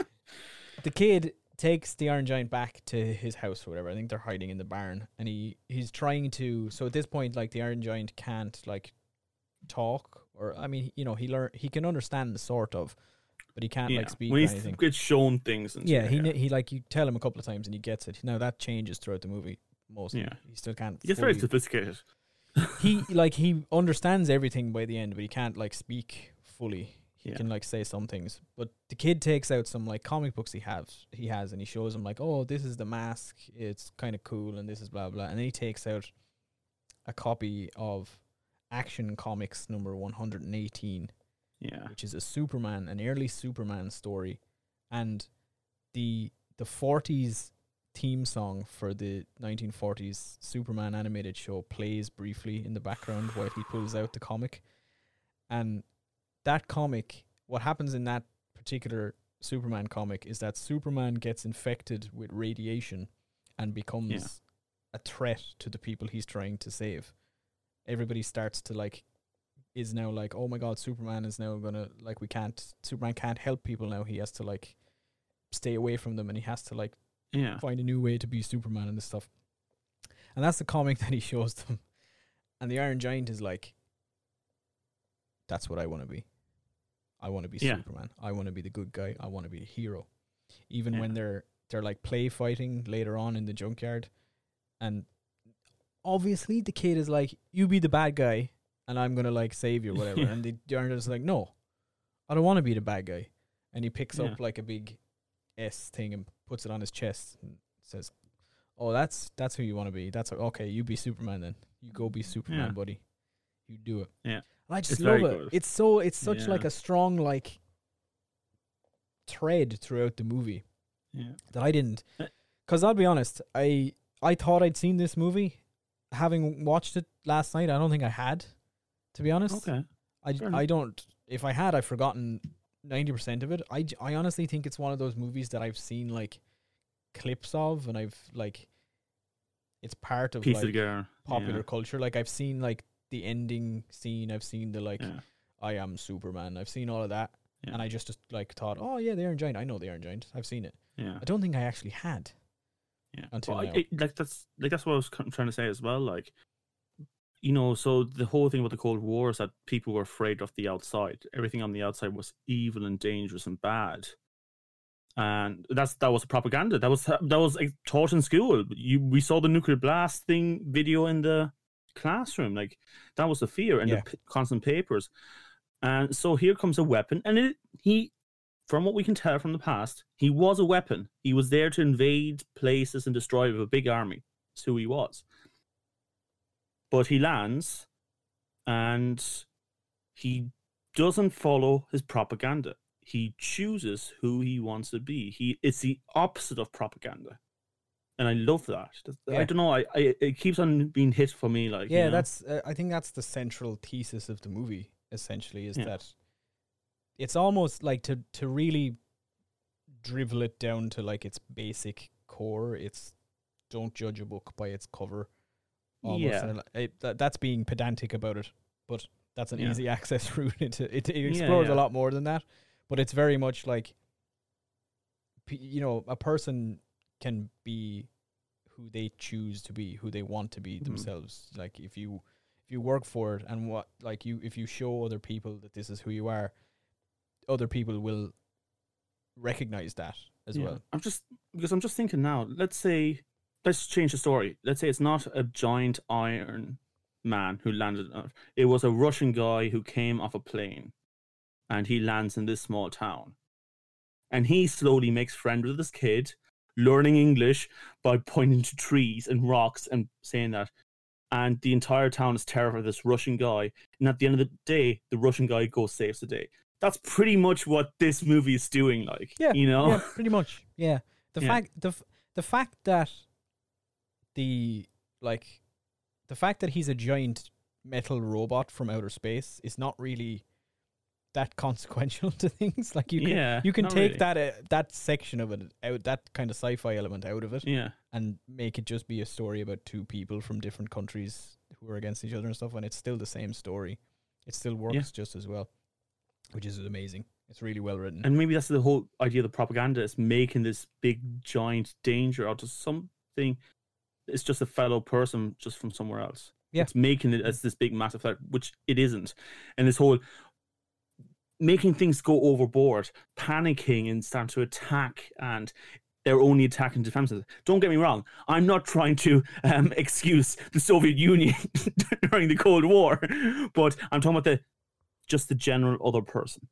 the kid takes the Iron Giant back to his house or whatever. I think they're hiding in the barn, and he he's trying to. So at this point, like the Iron Giant can't like talk, or I mean, you know, he learn he can understand sort of, but he can't like speak when he gets shown things. And Yeah, he he like you tell him a couple of times and he gets it. Now that changes throughout the movie. Mostly, Yeah. he still can't. He gets very sophisticated. he like he understands everything by the end, but he can't like speak fully. He Yeah. can like say some things, but the kid takes out some like comic books he has he has, and he shows him like, oh, this is the mask. It's kind of cool, and this is blah blah. And then he takes out a copy of Action Comics number one hundred and eighteen, Yeah. which is a Superman, an early Superman story, and the the forties theme song for the nineteen forties Superman animated show plays briefly in the background while he pulls out the comic, and that comic, what happens in that particular Superman comic is that Superman gets infected with radiation and becomes a threat to the people he's trying to save. Everybody starts to like is now like, oh my god, Superman is now gonna like we can't Superman can't help people now. He has to like stay away from them and he has to like Yeah. find a new way to be Superman and this stuff. And that's the comic that he shows them. And the Iron Giant is like, that's what I want to be. I want to be Yeah. Superman. I want to be the good guy. I want to be the hero. Even Yeah. when they're they're like play fighting later on in the junkyard, and obviously the kid is like, "You be the bad guy, and I'm gonna like save you, or whatever." Yeah. And the the is like, "No, I don't want to be the bad guy." And he picks up like a big S thing and puts it on his chest and says, "Oh, that's that's who you want to be. That's okay. You be Superman then. You go be Superman, buddy. You do it." Yeah. I just It's love it. good. It's so it's such like a strong like thread throughout the movie Yeah. that I didn't. Eh. Because I'll be honest, I I thought I'd seen this movie, having watched it last night. I don't think I had, to be honest. Okay. I, Fair I enough. don't. If I had, I've forgotten ninety percent of it. I I honestly think it's one of those movies that I've seen like clips of, and I've like it's part of Piece like popular culture. Like I've seen like the ending scene. I've seen the like Yeah. I am Superman. I've seen all of that, Yeah. and I just, just like thought, oh yeah, the Iron Giant. I know the Iron Giant. I've seen it. yeah. I don't think I actually had. Yeah. until Well, I- now. it- like that's like that's what I was trying to say as well. Like, you know, so the whole thing about the Cold War is that people were afraid of the outside. Everything on the outside was evil and dangerous and bad. And that's that was propaganda. That was that was like, taught in school. You we saw the nuclear blast thing video in the classroom. Like that was the fear and Yeah. the p- constant papers. And so here comes a weapon, and it he from what we can tell from the past, he was a weapon. He was there to invade places and destroy with a big army. That's who he was. But he lands and he doesn't follow his propaganda. He chooses who he wants to be. He it's the opposite of propaganda. And I love that. That's- I don't know. I, I it keeps on being hit for me. Like you yeah, know? that's. Uh, I think that's the central thesis of the movie. Essentially, is Yeah. that it's almost like to to really drivel it down to like its basic core. It's don't judge a book by its cover. Almost, Yeah. it, that, that's being pedantic about it, but that's an Yeah. easy access route into it. It explores yeah. a lot more than that, but it's very much like, p- you know, a person can be who they choose to be, who they want to be Mhm. themselves. Like if you if you work for it and what like you if you show other people that this is who you are, other people will recognize that as Yeah. well. I'm just because I'm just thinking now. Let's say let's change the story. Let's say it's not a giant iron man who landed. It was a Russian guy who came off a plane, and he lands in this small town, and he slowly makes friends with this kid, learning English by pointing to trees and rocks and saying that. And the entire town is terrified of this Russian guy. And at the end of the day, the Russian guy goes saves the day. That's pretty much what this movie is doing. Like, Yeah, you know, Yeah, pretty much. Yeah. The Yeah. fact the the fact that the like the fact that he's a giant metal robot from outer space is not really that consequential to things. Like you can yeah, you can take really. that uh, that section of it out that kind of sci-fi element out of it Yeah, and make it just be a story about two people from different countries who are against each other and stuff and it's still the same story. It still works just as well, which is amazing. It's really well written. and maybe that's the whole idea of the propaganda is making this big giant danger out of something. It's just a fellow person just from somewhere else. Yeah. it's making it as this big massive threat, which it isn't. And this whole making things go overboard, panicking and starting to attack and they're only attacking defenses. Don't get me wrong. I'm not trying to um, excuse the Soviet Union during the Cold War, but I'm talking about the just the general other person,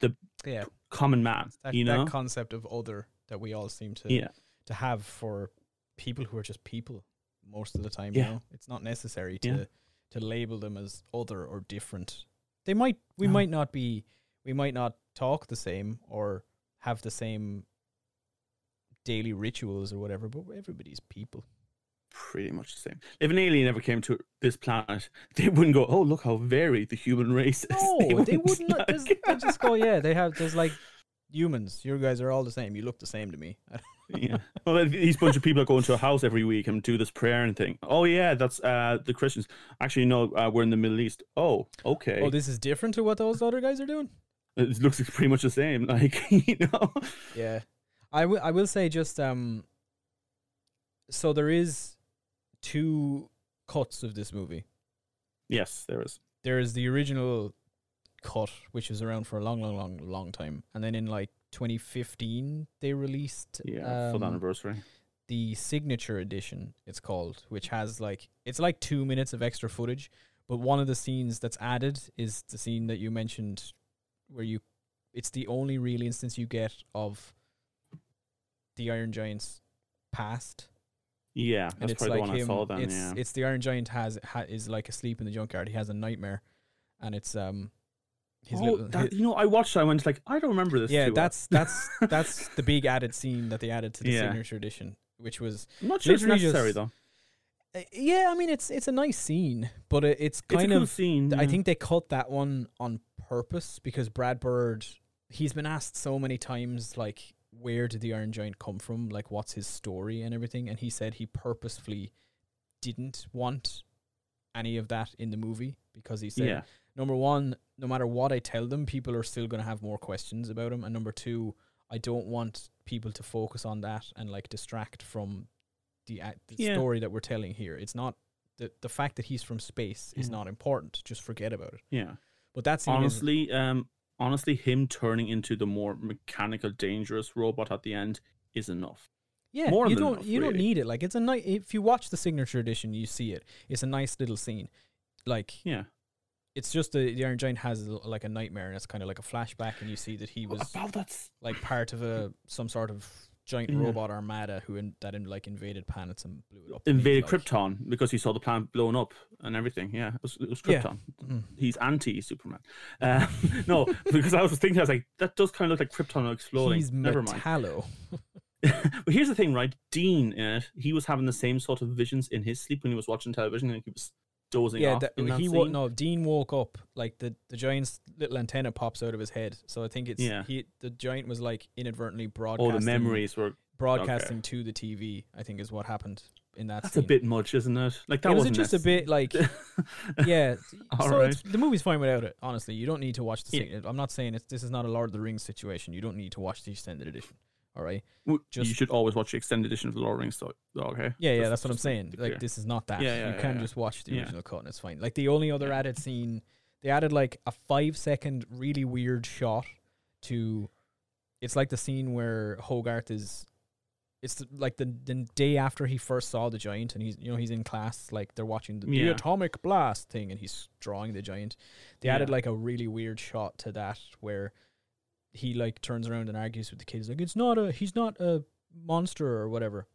the yeah. common man. that, you know? that concept of other that we all seem to yeah, to have for people who are just people most of the time. Yeah. You know, it's not necessary to Yeah. to label them as other or different. They might we No. might not be we might not talk the same or have the same daily rituals or whatever, but everybody's people. pretty much the same. If an alien ever came to this planet, they wouldn't go, "Oh, look how varied the human race is." No, they wouldn't. like- Just, they just go, yeah. They have there's like humans. You guys are all the same. You look the same to me. yeah. Well, these bunch of people are going to a house every week and do this prayer and thing. Oh yeah, that's uh the Christians. Actually, no, uh, we're in the Middle East. Oh, okay. oh, this is different to what those other guys are doing. It looks pretty much the same. Like you know. Yeah, I will. I will say just um. So there is two cuts of this movie. Yes, there is. There is the original cut, which was around for a long, long, long, long time, and then in like 2015 they released Yeah, full um, anniversary. the signature edition. It's called, which has like it's like two minutes of extra footage, but one of the scenes that's added is the scene that you mentioned, where you. It's the only real instance you get of the Iron Giant's past Yeah, and that's it's probably like the one him. I saw then. it's yeah. it's the Iron Giant has ha, is like asleep in the junkyard. He has a nightmare, and it's um his oh, little that, hi- you know, I watched. it, I went like, I don't remember this. yeah. too well. That's that's that's the big added scene that they added to the Yeah. signature edition, which was I'm not sure it's literally just- necessary though. uh, yeah. I mean, it's it's a nice scene, but it, it's It's a kind cool of scene. I think they cut that one on purpose because Brad Bird, he's been asked so many times, like, where did the Iron Giant come from? Like, what's his story and everything? And he said he purposefully didn't want any of that in the movie because he said, Yeah, number one, no matter what I tell them, people are still going to have more questions about him. And number two, I don't want people to focus on that and like distract from the, act the Yeah. story that we're telling here. It's not the the fact that he's from space is mm. not important. Just forget about it. yeah. But that's honestly, um, honestly, him turning into the more mechanical, dangerous robot at the end is enough. yeah. more you than don't enough, you don't need it. Like it's a nice. If you watch the signature edition, you see it. It's a nice little scene. Like Yeah. it's just the, the Iron Giant has a- like a nightmare, and it's kind of like a flashback, and you see that he was About that's like part of a some sort of giant Yeah. robot armada who in, that in, like invaded planets and blew it up. invaded Krypton because he saw the planet blown up and everything. Yeah, it was, it was Yeah. Krypton. Mhm. He's anti Superman. Uh, no, because I was thinking, I was like, that does kind of look like Krypton exploding. He's Never mind. Metallo. but here's the thing, right? Dean in it, he was having the same sort of visions in his sleep when he was watching television, and he was dozing Yeah, off. that, that he scene. no. Dean woke up like the the giant's little antenna pops out of his head. So I think it's Yeah. he the giant was like inadvertently Oh, broadcasting the memories were. broadcasting to the TV. I think is what happened in that. That's scene. a bit much, isn't it? Like that it was wasn't just a bit like yeah. All so right. it's, the movie's fine without it. Honestly, you don't need to watch the. Yeah. I'm not saying it's this is not a Lord of the Rings situation. You don't need to watch the extended edition. All right. Just- you should always watch the extended edition of the Lord of the Rings. So, okay. Yeah, yeah, Just- that's what I'm just to be saying. Like this is not that. Yeah, yeah, you yeah, can yeah. just watch the original cut and it's fine. Like the only other added scene, they added like a five second really weird shot to. It's like the scene where Hogarth is. It's the- like the the day after he first saw the giant, and he's you know he's in class, like they're watching the, the atomic blast thing, and he's drawing the giant. They added like a really weird shot to that where he like turns around and argues with the kids, like it's not a he's not a monster or whatever.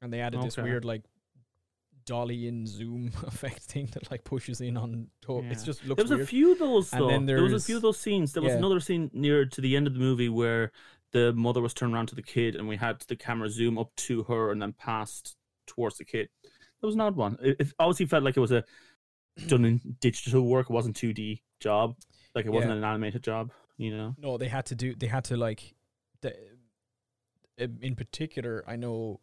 And they added this weird like dolly in zoom effect thing that like pushes in on to- it's just looks There was weird. a few of those though. there was a few of those scenes. There was yeah. another scene near to the end of the movie where the mother was turned around to the kid, and we had the camera zoom up to her and then passed towards the kid. That was an odd one. It, it obviously felt like it was a done in digital work. It wasn't two D job. Like it wasn't Yeah. an animated job. You know. no, they had to do they had to like the in in particular I know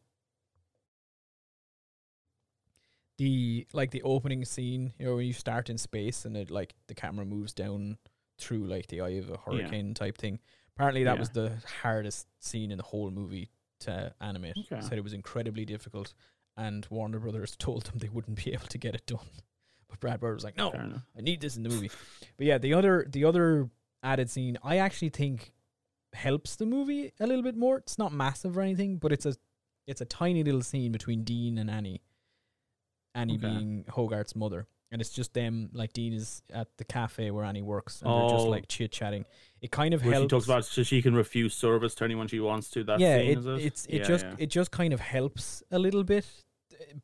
the like the opening scene, you know, when you start in space and it like the camera moves down through like the eye of a hurricane type thing. Apparently that Yeah. was the hardest scene in the whole movie to animate. Okay. Said it was incredibly difficult and Warner Brothers told them they wouldn't be able to get it done. But Brad Bird was like, No, I need this in the movie. But yeah, the other the other added scene I actually think helps the movie a little bit more. It's not massive or anything, but it's a it's a tiny little scene between Dean and Annie. Annie Okay. being Hogarth's mother. And it's just them like Dean is at the cafe where Annie works and they're just Oh. like chit chatting. It kind of Where helps she talks about so she can refuse service to anyone she wants to. That yeah, scene, it, is it? it's it Yeah, just yeah. it just kind of helps a little bit uh,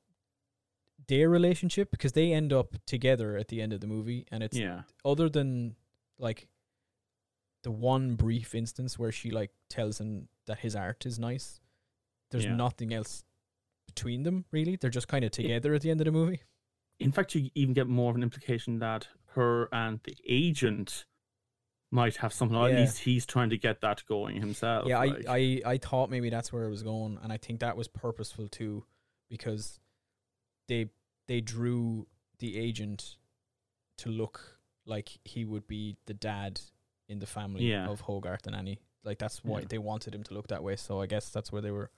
their relationship because they end up together at the end of the movie and it's yeah. other than like the one brief instance where she like tells him that his art is nice there's Yeah. nothing else between them really they're just kind of together at the end of the movie In fact, you even get more of an implication that her and the agent might have something. Or Yeah. at least he's trying to get that going himself. Yeah, I, I, I thought maybe that's where it was going, and I think that was purposeful too, because they they drew the agent to look like he would be the dad in the family Yeah. of Hogarth and Annie. Like that's why Yeah. they wanted him to look that way. So I guess that's where they were.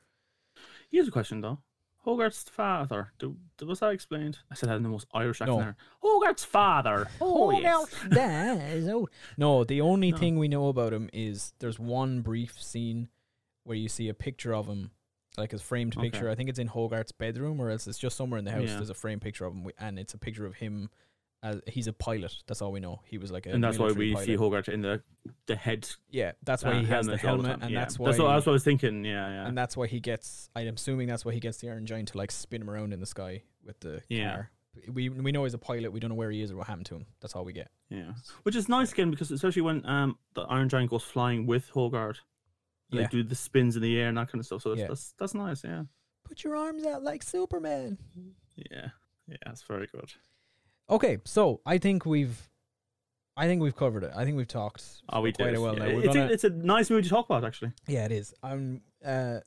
Here's a question though. Hogarth's father. Do, do- was that explained? I said that in the most Irish accent No. there. Hogarth's father. Oh, yes. dad. Oh. No, the only No. thing we know about him is there's one brief scene where you see a picture of him, like a framed Okay. picture. I think it's in Hogarth's bedroom, or else it's just somewhere in the house. Yeah. There's a framed picture of him, and it's a picture of him. As, he's a pilot. That's all we know. He was like a And that's why we pilot. see Hogarth in the the head. Yeah, that's why uh, he has the helmet, time. and Yeah. that's why. That's what, that's what I was thinking. Yeah, yeah. and that's why he gets. I'm assuming that's why he gets the Iron Giant to like spin him around in the sky with the Yeah. car. We we know he's a pilot. We don't know where he is or what happened to him. That's all we get. Yeah, which is nice again because especially when um the Iron Giant goes flying with Hogarth, they Yeah. do the spins in the air and that kind of stuff. So that's Yeah. that's, that's nice. Yeah, Put your arms out like Superman. yeah, yeah. That's very good. Okay, so I think we've, I think we've covered it. I think we've talked Oh, we quite did. a while yeah. now. We're It's, gonna- a, it's a nice movie to talk about actually. yeah, it is. Um, uh,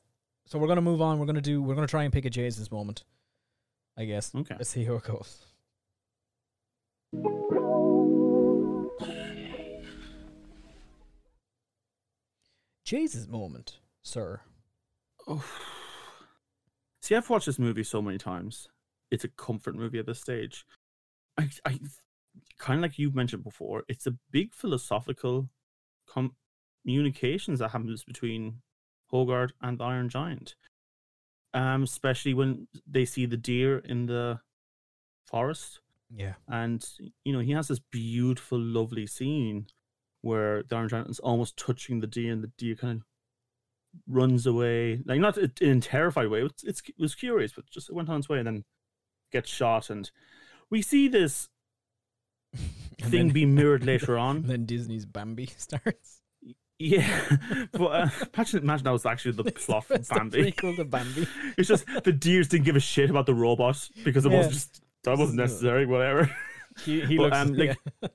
so we're gonna move on. We're gonna do. We're gonna try and pick a Jesus moment. I guess. Okay. Let's see how it goes. Jesus moment, sir. Oh. See, I've watched this movie so many times. It's a comfort movie at this stage. I, I kind of like you mentioned before. It's a big philosophical com- communications that happens between Hogarth and the Iron Giant. Um, especially when they see the deer in the forest, Yeah. and you know he has this beautiful, lovely scene where the Iron Giant is almost touching the deer, and the deer kind of runs away, like not in a terrified way. It's, it's it was curious, but just it went on its way and then gets shot, and we see this thing then- be mirrored later on. then Disney's Bambi starts. Yeah, but uh, imagine, imagine that was actually the It's plot for it's the Bambi. to Bambi. It's just the deers didn't give a shit about the robot because it Yeah. wasn't just that wasn't necessary. Whatever. He, he But, looks um, like, yeah.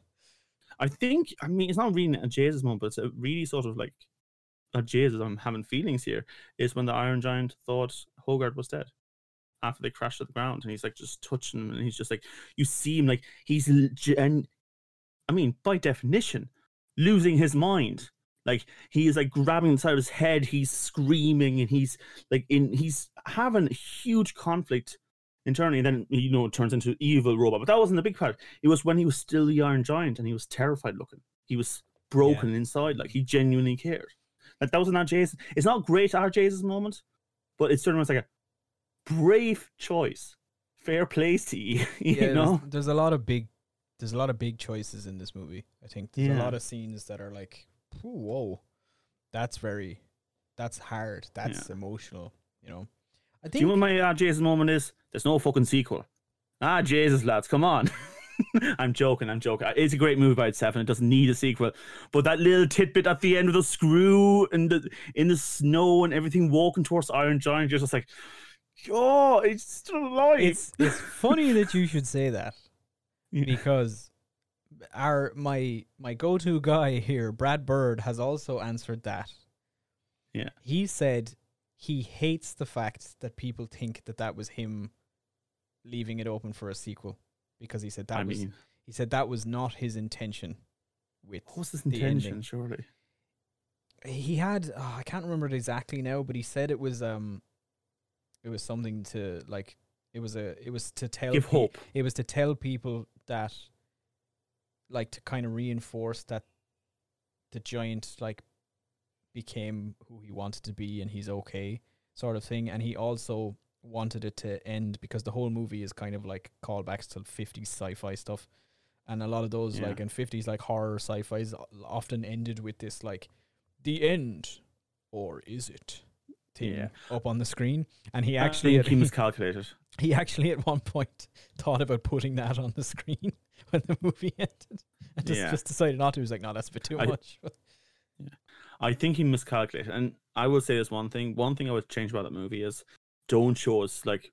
I think I mean it's not really a Jesus moment, but it's a really sort of like a Jesus. I'm having feelings here. Is when the Iron Giant thought Hogarth was dead after they crash to the ground, and he's like just touching him, and he's just like you see him like he's and I mean by definition losing his mind. Like he is like grabbing inside of his head, he's screaming, and he's like in he's having a huge conflict internally. And then you know it turns into evil robot, but that wasn't the big part. It was when he was still the Iron Giant and he was terrified looking. He was broken inside, like he genuinely cared. Like that was not Jason. It's not great our Jesus moment, but it's certainly was like a brave choice. Fair plays to you, you yeah, know. there's, there's a lot of big there's a lot of big choices in this movie. I think there's a lot of scenes that are like, "Ooh, whoa, that's very, that's hard, that's emotional. You know, I think. Do you know what my uh, Jesus moment is? There's no fucking sequel. Ah, Jesus, lads, come on. I'm joking. I'm joking. It's a great movie by itself, and it doesn't need a sequel. But that little tidbit at the end of the screw and the in the snow and everything, walking towards Iron Giant, you're just like, oh, it's still alive. it's it's funny that you should say that Yeah. because our my my go to guy here, Brad Bird, has also answered that. Yeah. he said he hates the fact that people think that that was him leaving it open for a sequel because he said that I was mean, he said that was not his intention with what was his intention? ending. Surely. he had oh, I can't remember it exactly now, but he said it was um it was something to like it was a it was to tell Give pe- hope. it was to tell people that like to kind of reinforce that the giant like became who he wanted to be and he's okay sort of thing and he also wanted it to end because the whole movie is kind of like callbacks to 50s sci-fi stuff and a lot of those Yeah. like in 50s like horror sci-fis often ended with this like the end or is it thing Yeah. up on the screen and he actually think at- he miscalculated. he actually at one point thought about putting that on the screen when the movie ended and just, Yeah. just decided not to. He was like, no, that's a bit too I- much. I think he miscalculated. And I will say this one thing. One thing I would change about that movie is don't show us like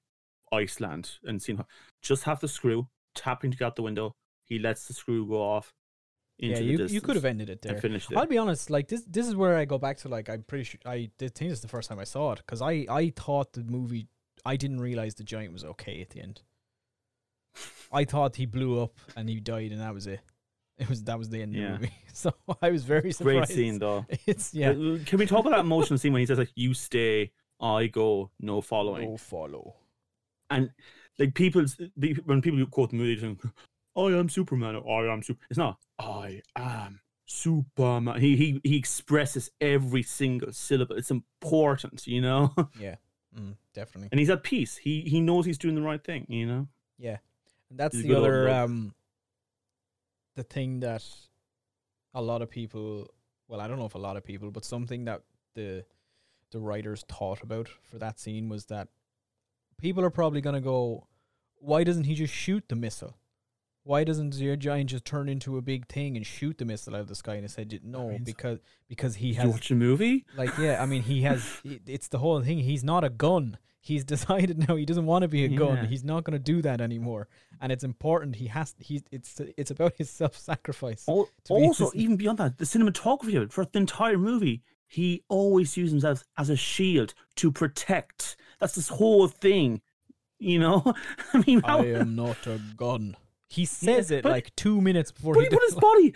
Iceland and seeing just have the screw tapping to get out the window. He lets the screw go off. Yeah, you, you could have ended it there. finished it. I'll be honest, like this this is where I go back to like I'm pretty sure I did think this is the first time I saw it because I I thought the movie I didn't realize the giant was okay at the end. I thought he blew up and he died and that was it. It was that was the end Yeah. of the movie. So I was very Great surprised. scene though. It's yeah. Uh, Can we talk about that emotional scene when he says like, "You stay, I go, no following," Go follow. and like people when people quote the movie, "I am Superman," or "I am Super." It's not. I am Superman. He he he expresses every single syllable. It's important, you know. Yeah. Mm, definitely. and he's at peace. He he knows he's doing the right thing, you know. Yeah. And that's He's the other um the thing that a lot of people well, I don't know if a lot of people, but something that the the writers thought about for that scene was that people are probably gonna go, Why doesn't he just shoot the missile? Why doesn't the giant just turn into a big thing and shoot the missile out of the sky? And I said, No, mean, because because he Did you watch the movie? like yeah, I mean he has it's the whole thing. He's not a gun. He's decided now he doesn't want to be a Yeah. gun. He's not going to do that anymore. And it's important. He has he's it's it's about his self-sacrifice. Al- to be Also, even beyond that, the cinematography of it for the entire movie, he always uses himself as a shield to protect. That's this whole thing, you know. I mean, how, I am not a gun. He says it like 2 minutes before but he he put his body.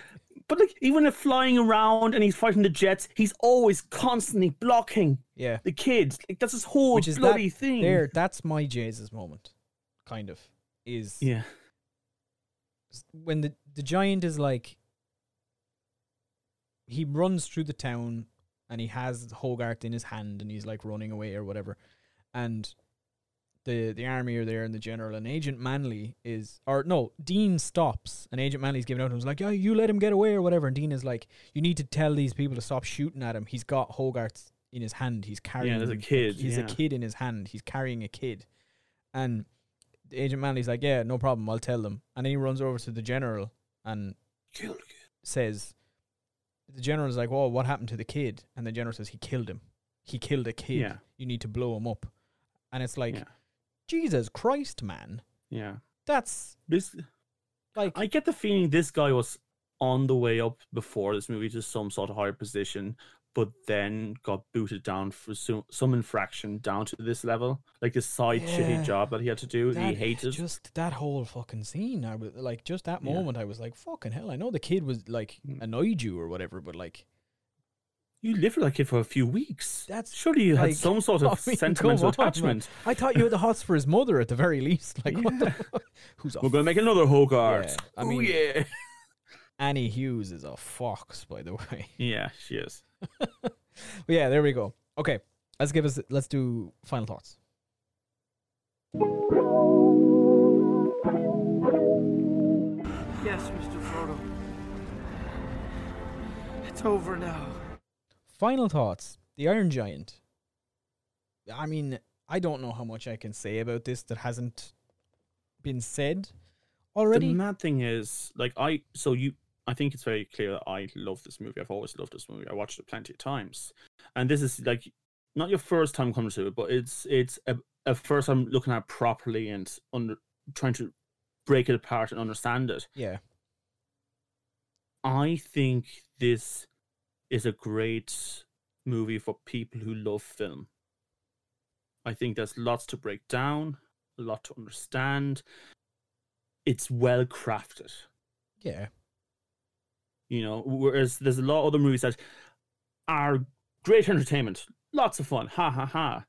But like, even if flying around and he's fighting the jets, he's always constantly blocking Yeah. the kids. Like that's his whole Which is bloody that thing. There that's my Jesus moment kind of is Yeah, when the the giant is like he runs through the town and he has Hogarth in his hand and he's like running away or whatever and the the army are there and the general and Agent Manley is or no Dean stops and Agent Manley's giving out and he's like yeah you let him get away or whatever and Dean is like you need to tell these people to stop shooting at him he's got Hogarth in his hand he's carrying there's a kid, he's a kid in his hand he's carrying a kid and the Agent Manley's like yeah no problem I'll tell them and then he runs over to the general and Kill the kid. says the general's like, "Well, what happened to the kid?" And the general says he killed him. He killed a kid. Yeah. You need to blow him up. And it's like, Yeah. Jesus Christ, man. Yeah, That's this. like I get the feeling this guy was on the way up before this movie to some sort of higher position, but then got booted down for some, some infraction down to this level, like this side Yeah. shitty job that he had to do. that he hated. just that whole fucking scene. I was like, just that Yeah. moment, I was like, fucking hell. I know the kid was like Mm. annoyed you or whatever, but like, you lived with that kid for a few weeks. That's surely you had some sort I of mean, sentimental on, man. attachment. I thought you had the hots for his mother at the very least. Like, what the Yeah. Who's a We're gonna make another Hogarth. Yeah, I I mean- mean, yeah, Annie Hughes is a fox, by the way. yeah, she is. But yeah, there we go. Okay, let's give us. Let's do final thoughts. Yes, Mr. Frodo. It's over now. Final thoughts. The Iron Giant. I mean, I don't know how much I can say about this that hasn't been said already. The mad thing is, like, I so you. I think it's very clear that I love this movie. I've always loved this movie. I watched it plenty of times, and this is like not your first time coming to it, but it's it's a, a first time looking at it properly and under trying to break it apart and understand it. yeah, I think this is a great movie for people who love film. I think there's lots to break down, a lot to understand. It's well crafted, yeah, you know, whereas there's a lot of other movies that are great entertainment, lots of fun, ha ha ha.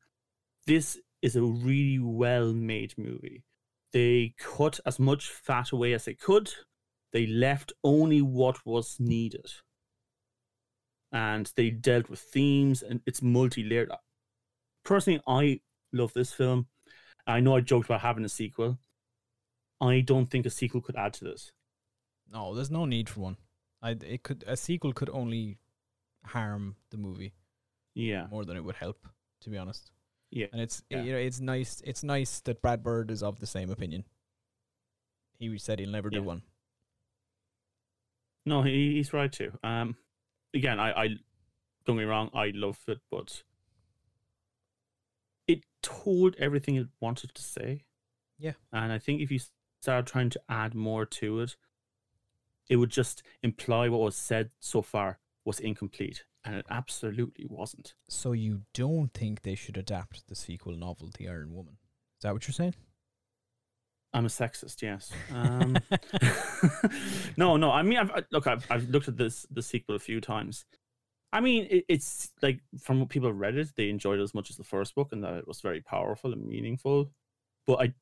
This is a really well made movie. They cut as much fat away as they could. They left only what was needed. And they dealt with themes and it's multi layered. Personally, I love this film. I know I joked about having a sequel. I don't think a sequel could add to this. no, there's no need for one. I it could a sequel could only harm the movie Yeah. more than it would help. To be honest, Yeah. and it's Yeah. you know it's nice. It's nice that Brad Bird is of the same opinion. He said he'll never do one. No, he, he's right too. Um, again, I, I don't get me wrong, I love it, but it told everything it wanted to say. Yeah. and I think if you start trying to add more to it, it would just imply what was said so far was incomplete, and it absolutely wasn't. So you don't think they should adapt the sequel novel, The Iron Woman? Is that what you're saying? I'm a sexist, yes. Um, no, no. I mean, I've, I- look, I've, I've looked at this the sequel a few times. I mean, it, it's like from what people read it, they enjoyed it as much as the first book, and that it was very powerful and meaningful. But I,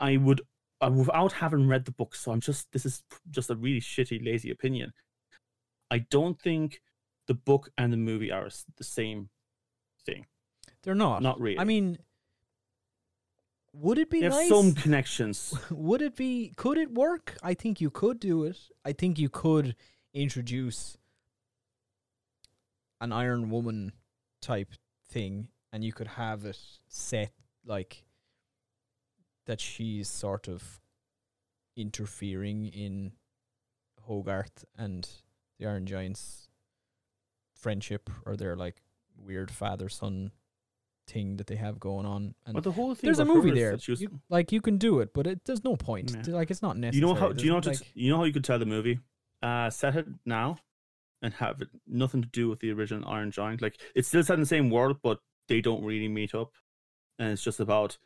I would, uh, without having read the book, so I'm just this is just a really shitty, lazy opinion. I don't think the book and the movie are the same thing. They're not. Not really. I mean, would it be They have nice? some connections. would it be? Could it work? I think you could do it. I think you could introduce an Iron Woman type thing, and you could have it set like that she's sort of interfering in Hogarth and the Iron Giant's friendship or their like weird father son thing that they have going on. And But the whole thing there's a movie there. was- You- like you can do it, but it there's no point. Yeah. Like it's not necessary. you know how? Do you know? To, you know how you could tell the movie? Uh, set it now, and have it nothing to do with the original Iron Giant. Like it's still set in the same world, but they don't really meet up, and it's just about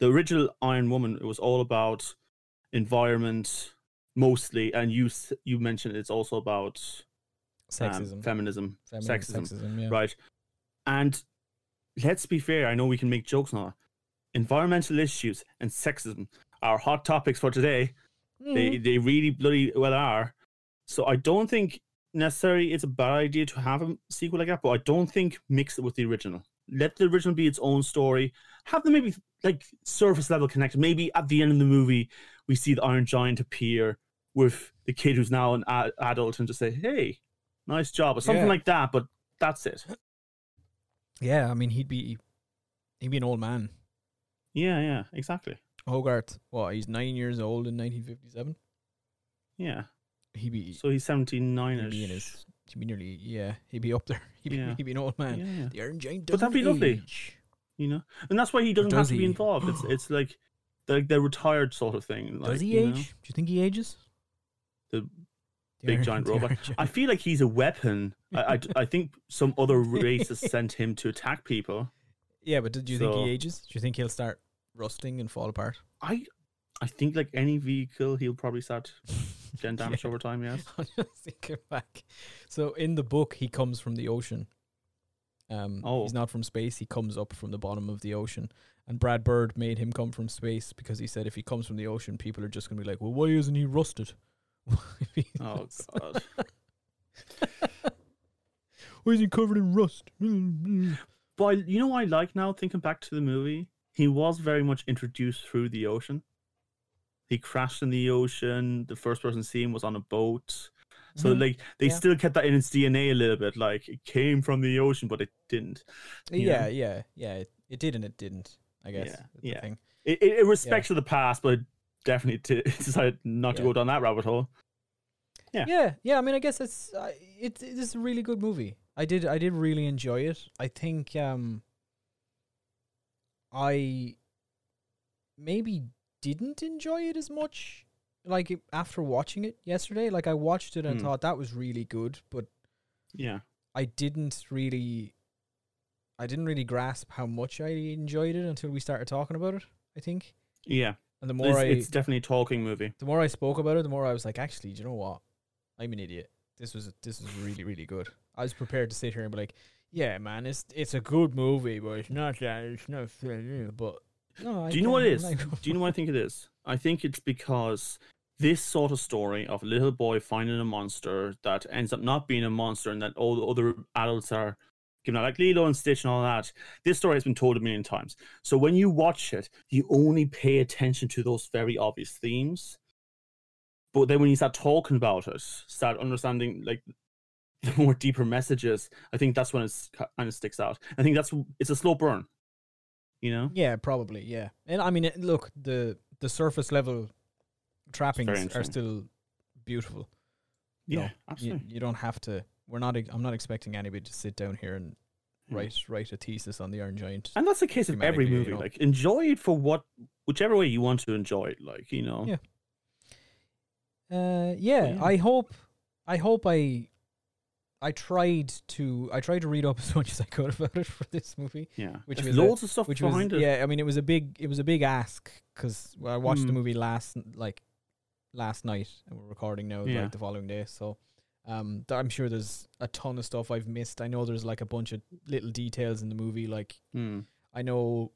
the original Iron Woman. It was all about environment mostly, and you you mentioned it's also about um, sexism, feminism, Femi- sexism, sexism, yeah. right? And let's be fair. I know we can make jokes now. Environmental issues and sexism are hot topics for today. They Mm. they really bloody well are. So I don't think necessarily it's a bad idea to have a sequel like that, but I don't think mix it with the original. Let the original be its own story. Have them maybe like surface level connected. Maybe at the end of the movie we see the Iron Giant appear with the kid who's now an a- adult and just say, "Hey, nice job," or something Yeah. like that. But that's it. Yeah, I mean he'd be he'd be an old man. Yeah, yeah, exactly. Hogarth, what? He's nine years old in 1957. Yeah. He'd be So he's seventy nine he'd be in his he'd be nearly yeah he'd be up there. He'd be, Yeah. he'd be an old man. Yeah, yeah. The Iron Giant But that'd be lovely. age. You know, and that's why he doesn't have does to be involved. It's it's like the the retired sort of thing. Like, Does he age? know? Do you think he ages? The big giant robot. I feel like he's a weapon. I, I, I think some other race has sent him to attack people. yeah, but do you think he ages? Do you think he'll start rusting and fall apart? I I think like any vehicle, he'll probably start getting damaged Yeah. over time. Yes. I'm just thinking back. So in the book, he comes from the ocean. Um, Oh. he's not from space. He comes up from the bottom of the ocean. And Brad Bird made him come from space because he said if he comes from the ocean, people are just gonna be like, "Well, why isn't he rusted?" Oh god. why is he covered in rust? But I- you know what I like now, thinking back to the movie? He was very much introduced through the ocean. He crashed in the ocean. The first person seen was on a boat. So Mhm. like they Yeah. still kept that in its DNA a little bit, like it came from the ocean, but it didn't. yeah, know? yeah, yeah. It, it did and it didn't. I guess. Yeah, yeah. thing. It, it, respects to the past, but definitely t- decided not to Yeah. go down that rabbit hole. Yeah. yeah, yeah. I mean, I guess it's uh, it, it is a really good movie. I did I did really enjoy it. I think um I maybe didn't enjoy it as much like it- after watching it yesterday. Like I watched it and Hmm. thought that was really good, but Yeah. I didn't really I didn't really grasp how much I enjoyed it until we started talking about it, I think. Yeah. And the more It's, I it's definitely a talking movie. the more I spoke about it, the more I was like, actually, do you know what? I'm an idiot. This was this was really really good. I was prepared to sit here and be like, yeah, man, it's it's a good movie, but it's not that it's not fair, but no. I Do you know what it is? can't- Do you know what I think it is? I think it's because this sort of story of a little boy finding a monster that ends up not being a monster and that all the other adults are giving out, like Lilo and Stitch and all that. This story has been told a million times. So when you watch it, you only pay attention to those very obvious themes. But then when you start talking about it, start understanding like the more deeper messages, I think that's when it kind of sticks out. I think that's it's a slow burn. You know? Yeah, probably. Yeah, and I mean, it, look, the the surface level trappings are still beautiful. Yeah, No, You, absolutely. you don't have to. We're not. I'm not expecting anybody to sit down here and Yeah. write write a thesis on the Iron Giant. And that's the case of every thematically, you movie. know. Like, enjoy it for what, whichever way you want to enjoy it. Like, you know. Yeah. Uh, yeah, yeah. I hope, I hope I, I tried to, I tried to read up as much as I could about it for this movie, Yeah, Which There's was a- loads of stuff which was, behind it. yeah, I mean, it was a big, it was a big ask because I watched the Hmm. movie last, like, last night, and we're recording now, Yeah. like the following day. So, um, th- I'm sure there's a ton of stuff I've missed. I know there's like a bunch of little details in the movie, like Hmm. I know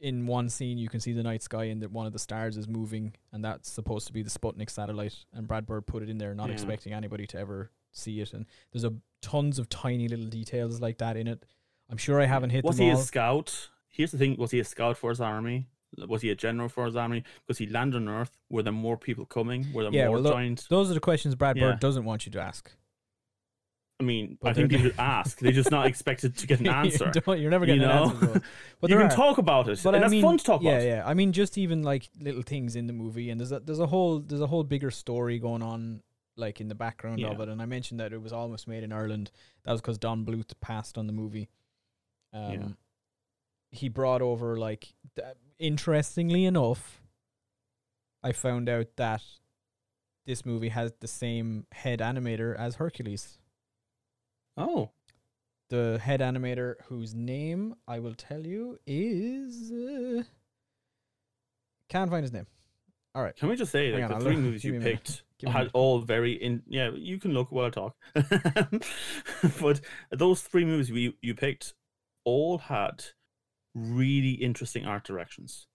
in one scene you can see the night sky and that one of the stars is moving and that's supposed to be the Sputnik satellite and Brad Bird put it in there not Yeah. expecting anybody to ever see it and there's a tons of tiny little details like that in it. I'm sure I haven't hit Was he all. a scout? Here's the thing: was he a scout for his army? Was he a general for his army? Because he landed on Earth. Were there more people coming? Were there Yeah, more well, tho- giant? Those are the questions Brad Yeah. Bird doesn't want you to ask. I mean, But I think people ask. They're just not expected to get an answer. don't- You're never you getting know? an answer. But you can are. talk about it, But and I that's mean, fun to talk yeah, about. yeah. yeah. I mean, just even like little things in the movie, and there's a there's a whole there's a whole bigger story going on, like in the background of it. And I mentioned that it was almost made in Ireland. That was because Don Bluth passed on the movie. Um, Yeah. He brought over like, th- interestingly enough, I found out that this movie has the same head animator as Hercules. Oh, The head animator whose name I will tell you is uh, can't find his name. All right, can we just say Hang like on, the I'll three look- movies you me a minute. picked had all very in. Yeah, you can look while I talk. but those three movies we you picked all had really interesting art directions.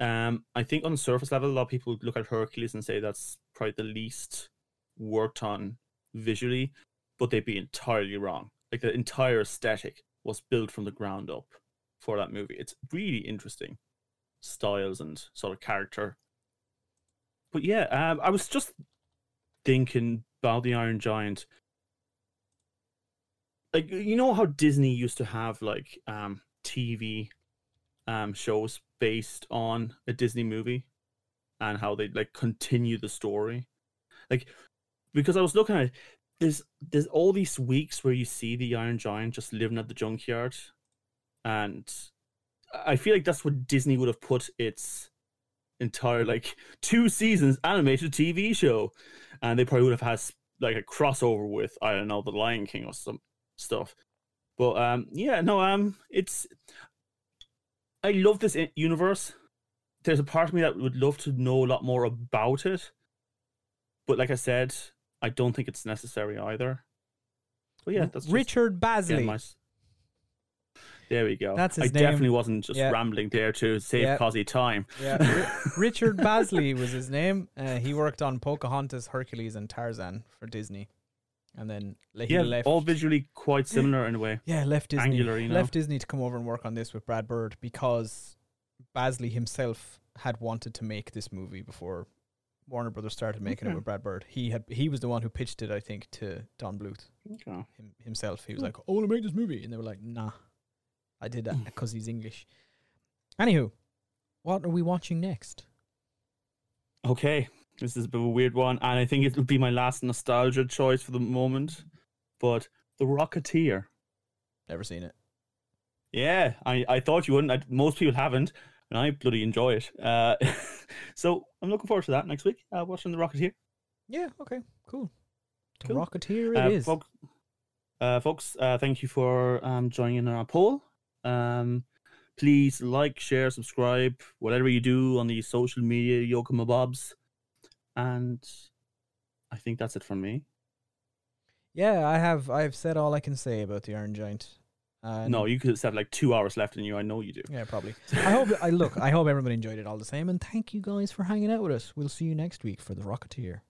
Um, I think on surface level, a lot of people would look at Hercules and say that's probably the least worked on visually, but they'd be entirely wrong. Like the entire aesthetic was built from the ground up for that movie. It's really interesting styles and sort of character. But yeah, um, I was just thinking about the Iron Giant. Like you know how Disney used to have like um TV um shows based on a Disney movie and how they like continue the story. Like because I was looking at it, there's there's all these weeks where you see the Iron Giant just living at the junkyard and I feel like that's what Disney would have put its entire like two seasons animated TV show, and they probably would have had like a crossover with I don't know the Lion King or some stuff. But um, yeah, no, um, it's I love this universe. There's a part of me that would love to know a lot more about it, but like I said, I don't think it's necessary either. But yeah, that's Richard Bazley. my There we go. That's his I name. definitely wasn't just Yeah. rambling there to save Yeah. Cosy time. Yeah, Ri- Richard Bazley was his name. Uh, he worked on Pocahontas, Hercules, and Tarzan for Disney, and then he yeah, left. all visually quite similar in a way. yeah, left Disney. angular, you know? Left Disney to come over and work on this with Brad Bird because Bazley himself had wanted to make this movie before Warner Brothers started making it with Brad Bird. He had he was the one who pitched it, I think, to Don Bluth Okay. him, himself. He was Hmm. like, "I want to make this movie," and they were like, "Nah, I did that because he's English." Anywho, what are we watching next? Okay, this is a bit of a weird one, and I think it will be my last nostalgia choice for the moment. But The Rocketeer. Never seen it. Yeah, I, I thought you wouldn't. I, most people haven't, and I bloody enjoy it. Uh, so I'm looking forward to that next week. Uh, watching The Rocketeer. Yeah. Okay. Cool. The Cool. Rocketeer Uh, it is. Folks, uh, folks uh, thank you for um, joining in our poll. Um, please like, share, subscribe, whatever you do on the social media, Yokama Bobs. And I think that's it from me. Yeah, I have. I have said all I can say about the Iron Giant. And no, you could have said like two hours left in you. I know you do. Yeah, probably. I hope. I look. I hope everybody enjoyed it all the same, and thank you guys for hanging out with us. We'll see you next week for the Rocketeer.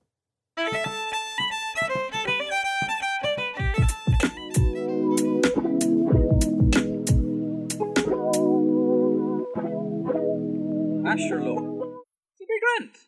Asherlow. It's a big rent.